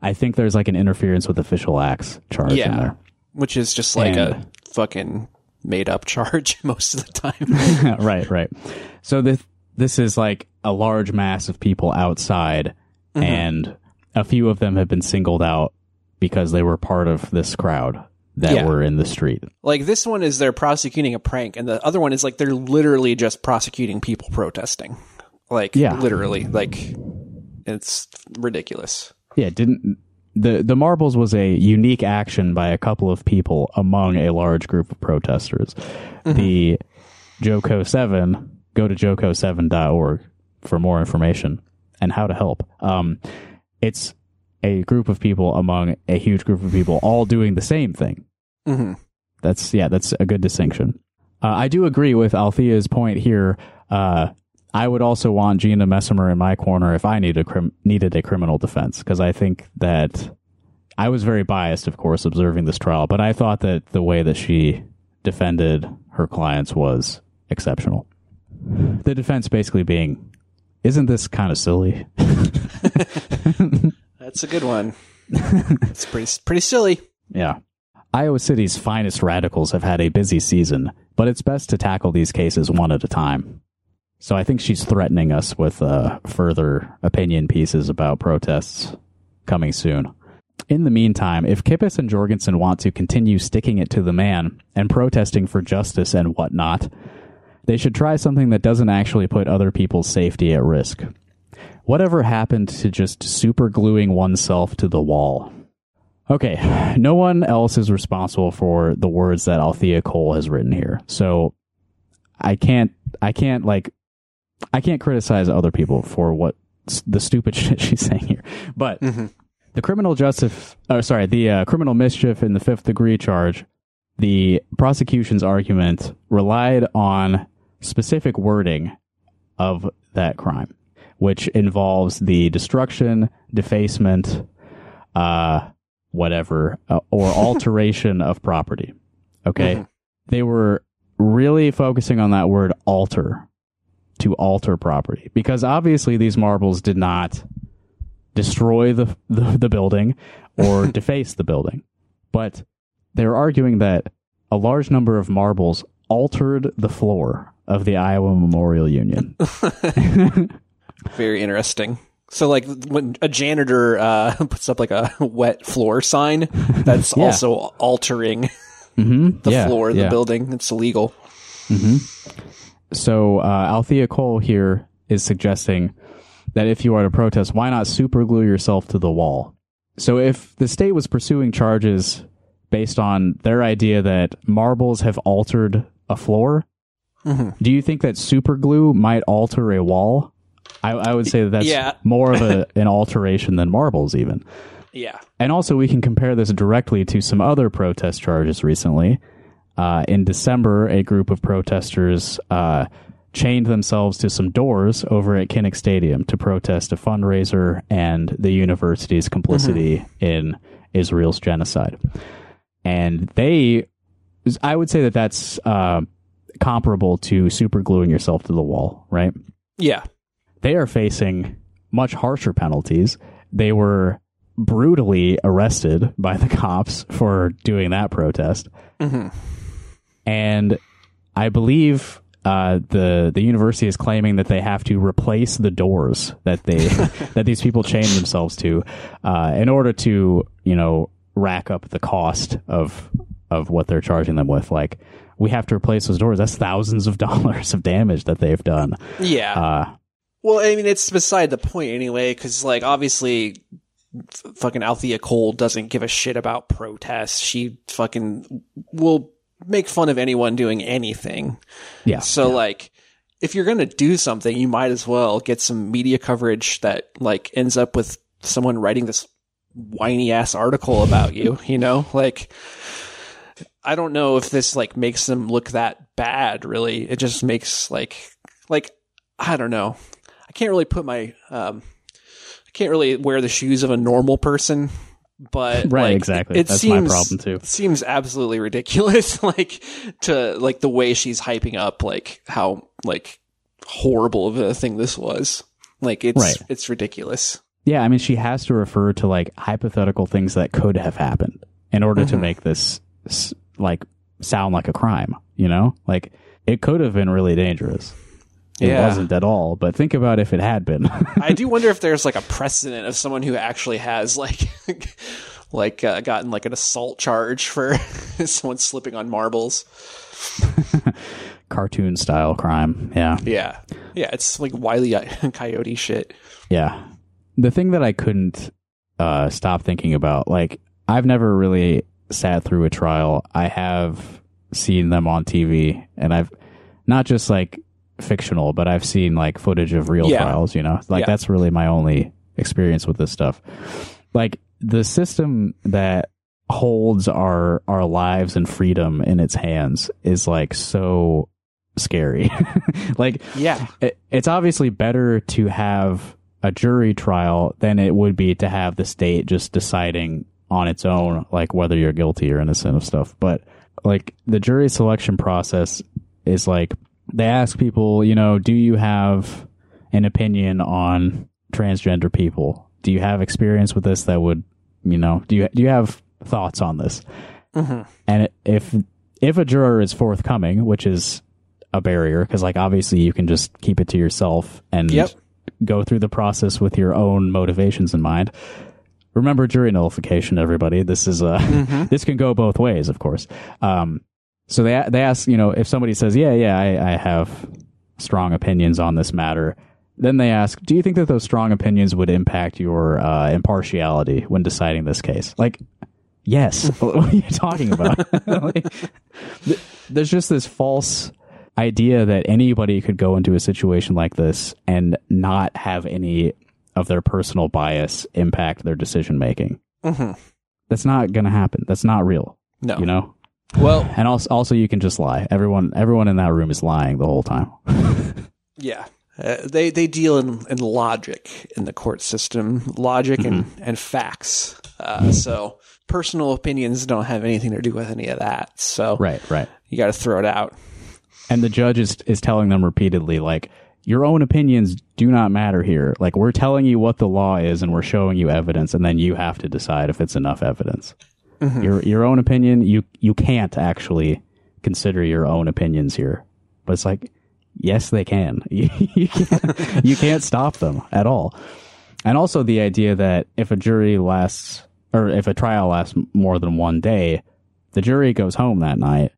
I think there's like an interference with official acts charge in there. Which is just like a fucking made up charge most of the time. right, right. So this this is like a large mass of people outside, mm-hmm. and a few of them have been singled out because they were part of this crowd that Yeah. were in the street. like this one is they're prosecuting a prank and the other one is like they're literally just prosecuting people protesting. Like Yeah. literally like it's ridiculous. Yeah, didn't the the marbles was a unique action by a couple of people among a large group of protesters. The Joco Seven, go to joco7.org for more information and how to help. Um, it's a group of people among a huge group of people all doing the same thing. Mhm. That's yeah, that's a good distinction. Uh, I do agree with Althea's point here. Uh, I would also want Gina Messamer in my corner if I needed a crim- needed a criminal defense because I think that I was very biased, of course, observing this trial, but I thought that the way that she defended her clients was exceptional. The defense basically being, isn't this kind of silly? That's a good one. it's pretty pretty silly. Yeah. Iowa City's finest radicals have had a busy season, but it's best to tackle these cases one at a time. So I think she's threatening us with uh, further opinion pieces about protests coming soon. In the meantime, if Kippis and Jorgensen want to continue sticking it to the man and protesting for justice and whatnot, they should try something that doesn't actually put other people's safety at risk. Whatever happened to just super gluing oneself to the wall? Okay, no one else is responsible for the words that Althea Cole has written here. So I can't I can't like I can't criticize other people for what the stupid shit she's saying here. But mm-hmm. the criminal justice, uh, sorry, the uh, criminal mischief in the fifth degree charge, the prosecution's argument relied on specific wording of that crime, which involves the destruction, defacement, uh, whatever, uh, or alteration of property. Okay. Mm-hmm. They were really focusing on that word alter to alter property because obviously these marbles did not destroy the, the, the building or deface the building. But they're arguing that a large number of marbles altered the floor of the Iowa Memorial Union. Very interesting. So, like when a janitor uh, puts up like a wet floor sign, that's yeah. also altering mm-hmm. the yeah, floor of the yeah. building. It's illegal. Mm-hmm. So, uh, Althea Cole here is suggesting that if you are to protest, why not super glue yourself to the wall? So, if the state was pursuing charges based on their idea that marbles have altered a floor, mm-hmm. do you think that super glue might alter a wall? I, I would say that that's yeah. more of a, an alteration than marbles, even. Yeah. And also, we can compare this directly to some other protest charges recently. Uh, in December, a group of protesters uh, chained themselves to some doors over at Kinnick Stadium to protest a fundraiser and the university's complicity mm-hmm. in Israel's genocide. And they, I would say that that's uh, comparable to supergluing yourself to the wall, right? Yeah. They are facing much harsher penalties. They were brutally arrested by the cops for doing that protest. Mm-hmm. And I believe uh, the the university is claiming that they have to replace the doors that they that these people chained themselves to uh, in order to you know rack up the cost of of what they're charging them with. Like we have to replace those doors. That's thousands of dollars of damage that they've done. Yeah. Uh, well, I mean, it's beside the point anyway, because like obviously, f- fucking Althea Cole doesn't give a shit about protests. She fucking will make fun of anyone doing anything. Yeah. So yeah. like, if you're gonna do something, you might as well get some media coverage that like ends up with someone writing this whiny ass article about you. You know, like. I don't know if this like makes them look that bad really. It just makes like like I don't know. I can't really put my um, I can't really wear the shoes of a normal person, but right, like, exactly. It That's seems, my problem too. Seems absolutely ridiculous, like to like the way she's hyping up, like how like horrible of a thing this was. Like it's right. it's ridiculous. Yeah, I mean, she has to refer to like hypothetical things that could have happened in order mm-hmm. to make this like sound like a crime. You know, like it could have been really dangerous. It yeah. wasn't at all, but think about if it had been. I do wonder if there's like a precedent of someone who actually has like like uh, gotten like an assault charge for someone slipping on marbles. Cartoon style crime. Yeah. Yeah. Yeah, it's like wily coyote shit. Yeah. The thing that I couldn't uh, stop thinking about, like I've never really sat through a trial. I have seen them on TV and I've not just like fictional, but I've seen like footage of real yeah. trials, you know? Like yeah. that's really my only experience with this stuff. Like the system that holds our our lives and freedom in its hands is like so scary. like yeah. It, it's obviously better to have a jury trial than it would be to have the state just deciding on its own, like whether you're guilty or innocent of stuff. But like the jury selection process is like they ask people, you know, do you have an opinion on transgender people? Do you have experience with this that would, you know, do you do you have thoughts on this? And if if a juror is forthcoming, which is a barrier, because like obviously you can just keep it to yourself and Yep. go through the process with your own motivations in mind. Remember jury nullification, everybody. This is uh this can go both ways, of course. Um, so they they ask, you know, if somebody says, "Yeah, yeah, I, I have strong opinions on this matter," then they ask, "Do you think that those strong opinions would impact your uh, impartiality when deciding this case?" Like, yes. what are you talking about? Like, th- there's just this false idea that anybody could go into a situation like this and not have any of their personal bias impact their decision making. That's not going to happen. That's not real. No. You know? Well, And also, also, you can just lie. Everyone, everyone in that room is lying the whole time. yeah. Uh, they they deal in, in logic in the court system, logic and, and facts. Uh, so personal opinions don't have anything to do with any of that. So Right, right. you got to throw it out. And the judge is is telling them repeatedly, like, your own opinions do not matter here. Like, we're telling you what the law is, and we're showing you evidence, and then you have to decide if it's enough evidence. Mm-hmm. Your your own opinion, you you can't actually consider your own opinions here. But it's like, yes, they can. You, you can't, you can't stop them at all. And also the idea that if a jury lasts, or if a trial lasts more than one day, the jury goes home that night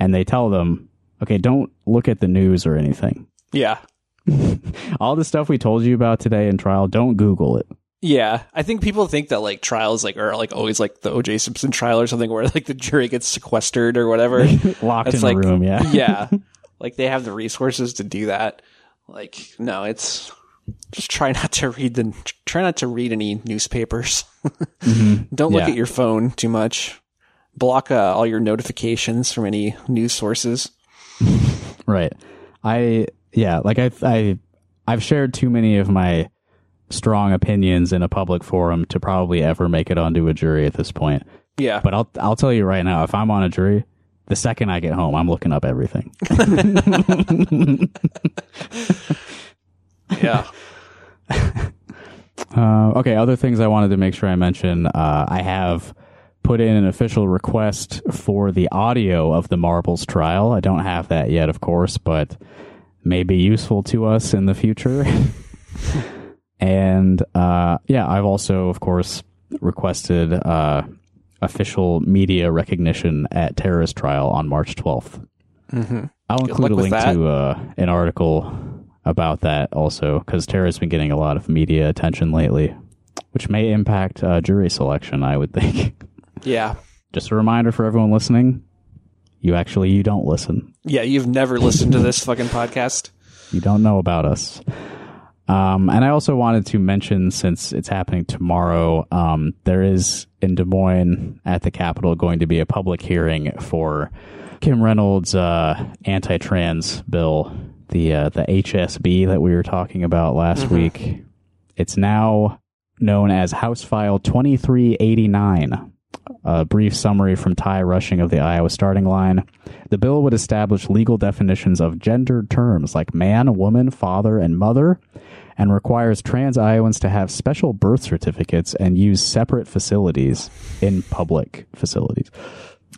and they tell them, okay, don't look at the news or anything. Yeah. All the stuff we told you about today in trial, don't Google it. Yeah, I think people think that like trials like are like always like the O.J. Simpson trial or something where like the jury gets sequestered or whatever. Locked It's in like a room, yeah. yeah, like they have the resources to do that. Like no, it's just try not to read the try not to read any newspapers. Don't look Yeah. at your phone too much. Block uh, all your notifications from any news sources. Right. I yeah, like I I I've shared too many of my strong opinions in a public forum to probably ever make it onto a jury at this point. Yeah, But I'll I'll tell you right now, if I'm on a jury, the second I get home, I'm looking up everything. yeah, Uh, okay, other things I wanted to make sure I mention. Uh, I have put in an official request for the audio of the Marbles trial. I don't have that yet, of course, but may be useful to us in the future. and uh, yeah, I've also, of course, requested uh, official media recognition at terrorist trial on March 12th. I'll include a link to uh, an article about that also because terror's been getting a lot of media attention lately, which may impact uh, jury selection. I would think. yeah, Just a reminder for everyone listening: you actually you don't listen. yeah. You've never listened to this fucking podcast. You don't know about us. Um, and I also wanted to mention, since it's happening tomorrow, um, there is in Des Moines at the Capitol going to be a public hearing for Kim Reynolds' uh, anti-trans bill, the uh, the HSB that we were talking about last week. It's now known as House File 2389. A brief summary from Ty Rushing of the Iowa starting line. The bill would establish legal definitions of gendered terms like man, woman, father, and mother, and requires trans Iowans to have special birth certificates and use separate facilities in public facilities.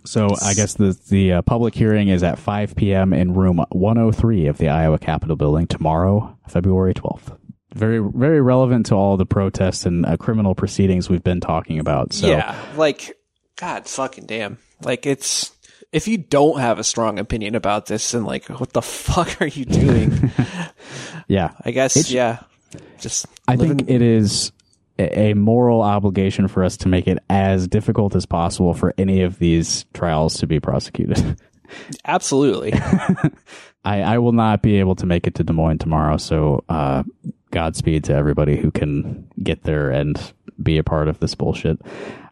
So I guess the the uh, public hearing is at 5 p.m. in room 103 of the Iowa Capitol building tomorrow, February 12th. Very very relevant to all the protests and uh, criminal proceedings we've been talking about. So Yeah, like God fucking damn. Like it's if you don't have a strong opinion about this, then like what the fuck are you doing? yeah, I guess it's, yeah. Just I living- think it is a a moral obligation for us to make it as difficult as possible for any of these trials to be prosecuted. absolutely. I, I will not be able to make it to Des Moines tomorrow, so uh, Godspeed to everybody who can get there and be a part of this bullshit.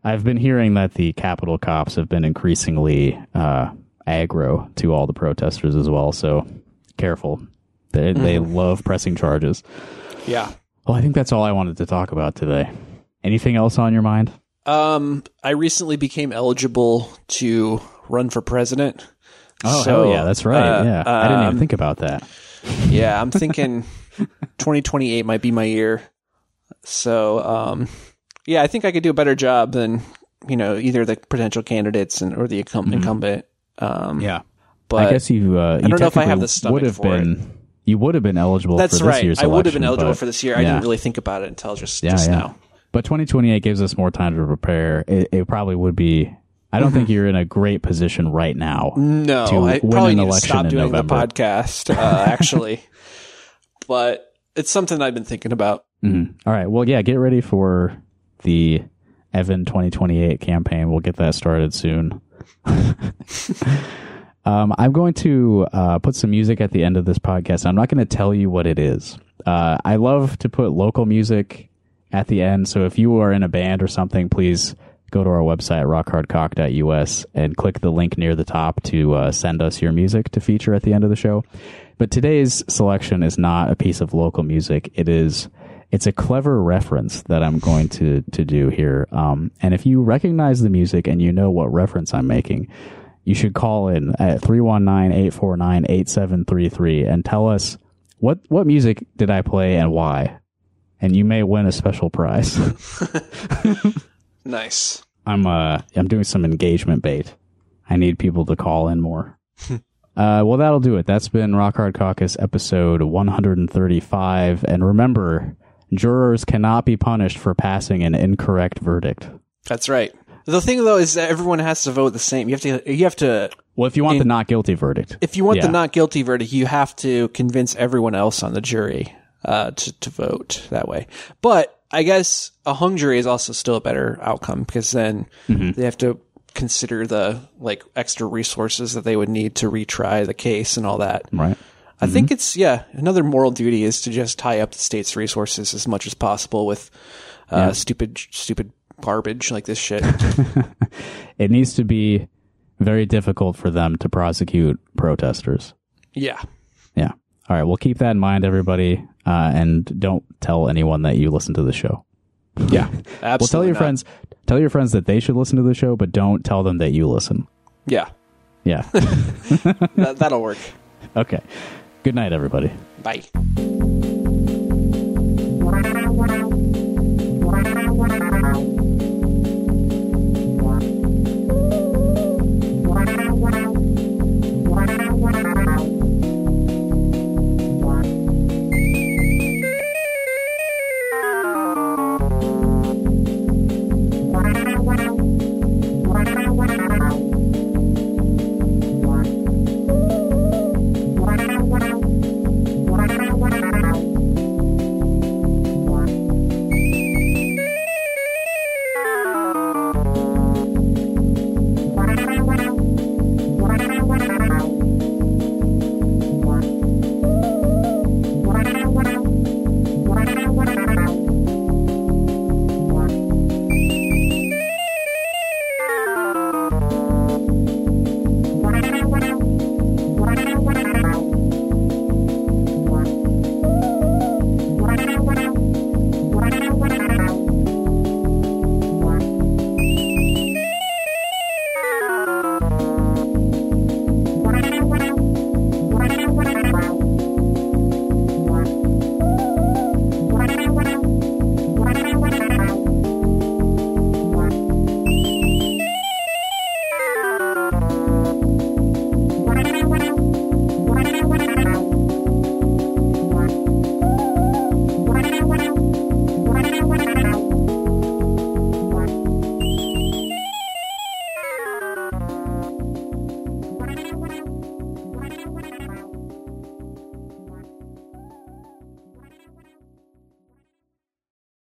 I've been hearing that the Capitol cops have been increasingly uh, aggro to all the protesters as well, so careful. They, they love pressing charges. yeah. Well, I think that's all I wanted to talk about today. Anything else on your mind? Um, I recently became eligible to run for president. Oh So, hell yeah, that's right. uh, yeah, I didn't even um, think about that. Yeah, I'm thinking 2028 might be my year. So, um, yeah, I think I could do a better job than you know either the potential candidates and or the incum- incumbent. Um, Yeah, but I guess you. Uh, you don't know if I have the stomach would have for it. You would have been eligible. that's for this right. Year's I would have been eligible but- for this year. I didn't really think about it until just Yeah, just yeah. now. But 2028 gives us more time to prepare. It, it probably would be. I don't think you're in a great position right now. No, to I probably an need to election stop doing November. the podcast. Uh, actually, but it's something I've been thinking about. Mhm. All right. Well, yeah. Get ready for the Evan 2028 campaign. We'll get that started soon. um, I'm going to uh, put some music at the end of this podcast. I'm not going to tell you what it is. Uh, I love to put local music at the end. So if you are in a band or something, please go to our website, rockhardcauc.us, and click the link near the top to uh, send us your music to feature at the end of the show. But today's selection is not a piece of local music. It is it's a clever reference that I'm going to to do here. Um, and if you recognize the music and you know what reference I'm making, you should call in at 319-849-8733 and tell us what what music did I play and why. And you may win a special prize. Nice. I'm uh I'm doing some engagement bait. I need people to call in more. uh well that'll do it. That's been Rock Hard Caucus episode 135 and remember jurors cannot be punished for passing an incorrect verdict. That's right. The thing though is that everyone has to vote the same. You have to. You have to. Well, if you want the not guilty verdict. If you want the not guilty verdict, you have to convince everyone else on the jury uh, to to vote that way. But I guess a hung jury is also still a better outcome because then Mm-hmm. they have to consider the like extra resources that they would need to retry the case and all that. right? I think it's yeah. Another moral duty is to just tie up the state's resources as much as possible with uh, stupid, stupid garbage like this shit. It needs to be very difficult for them to prosecute protesters. yeah, Yeah. All right, well keep that in mind everybody uh, and don't tell anyone that you listen to the show. Yeah. Absolutely. Well, tell your not. friends, tell your friends that they should listen to the show, but don't tell them that you listen. Yeah, Yeah. that, that'll work. okay. Good night, everybody. Bye.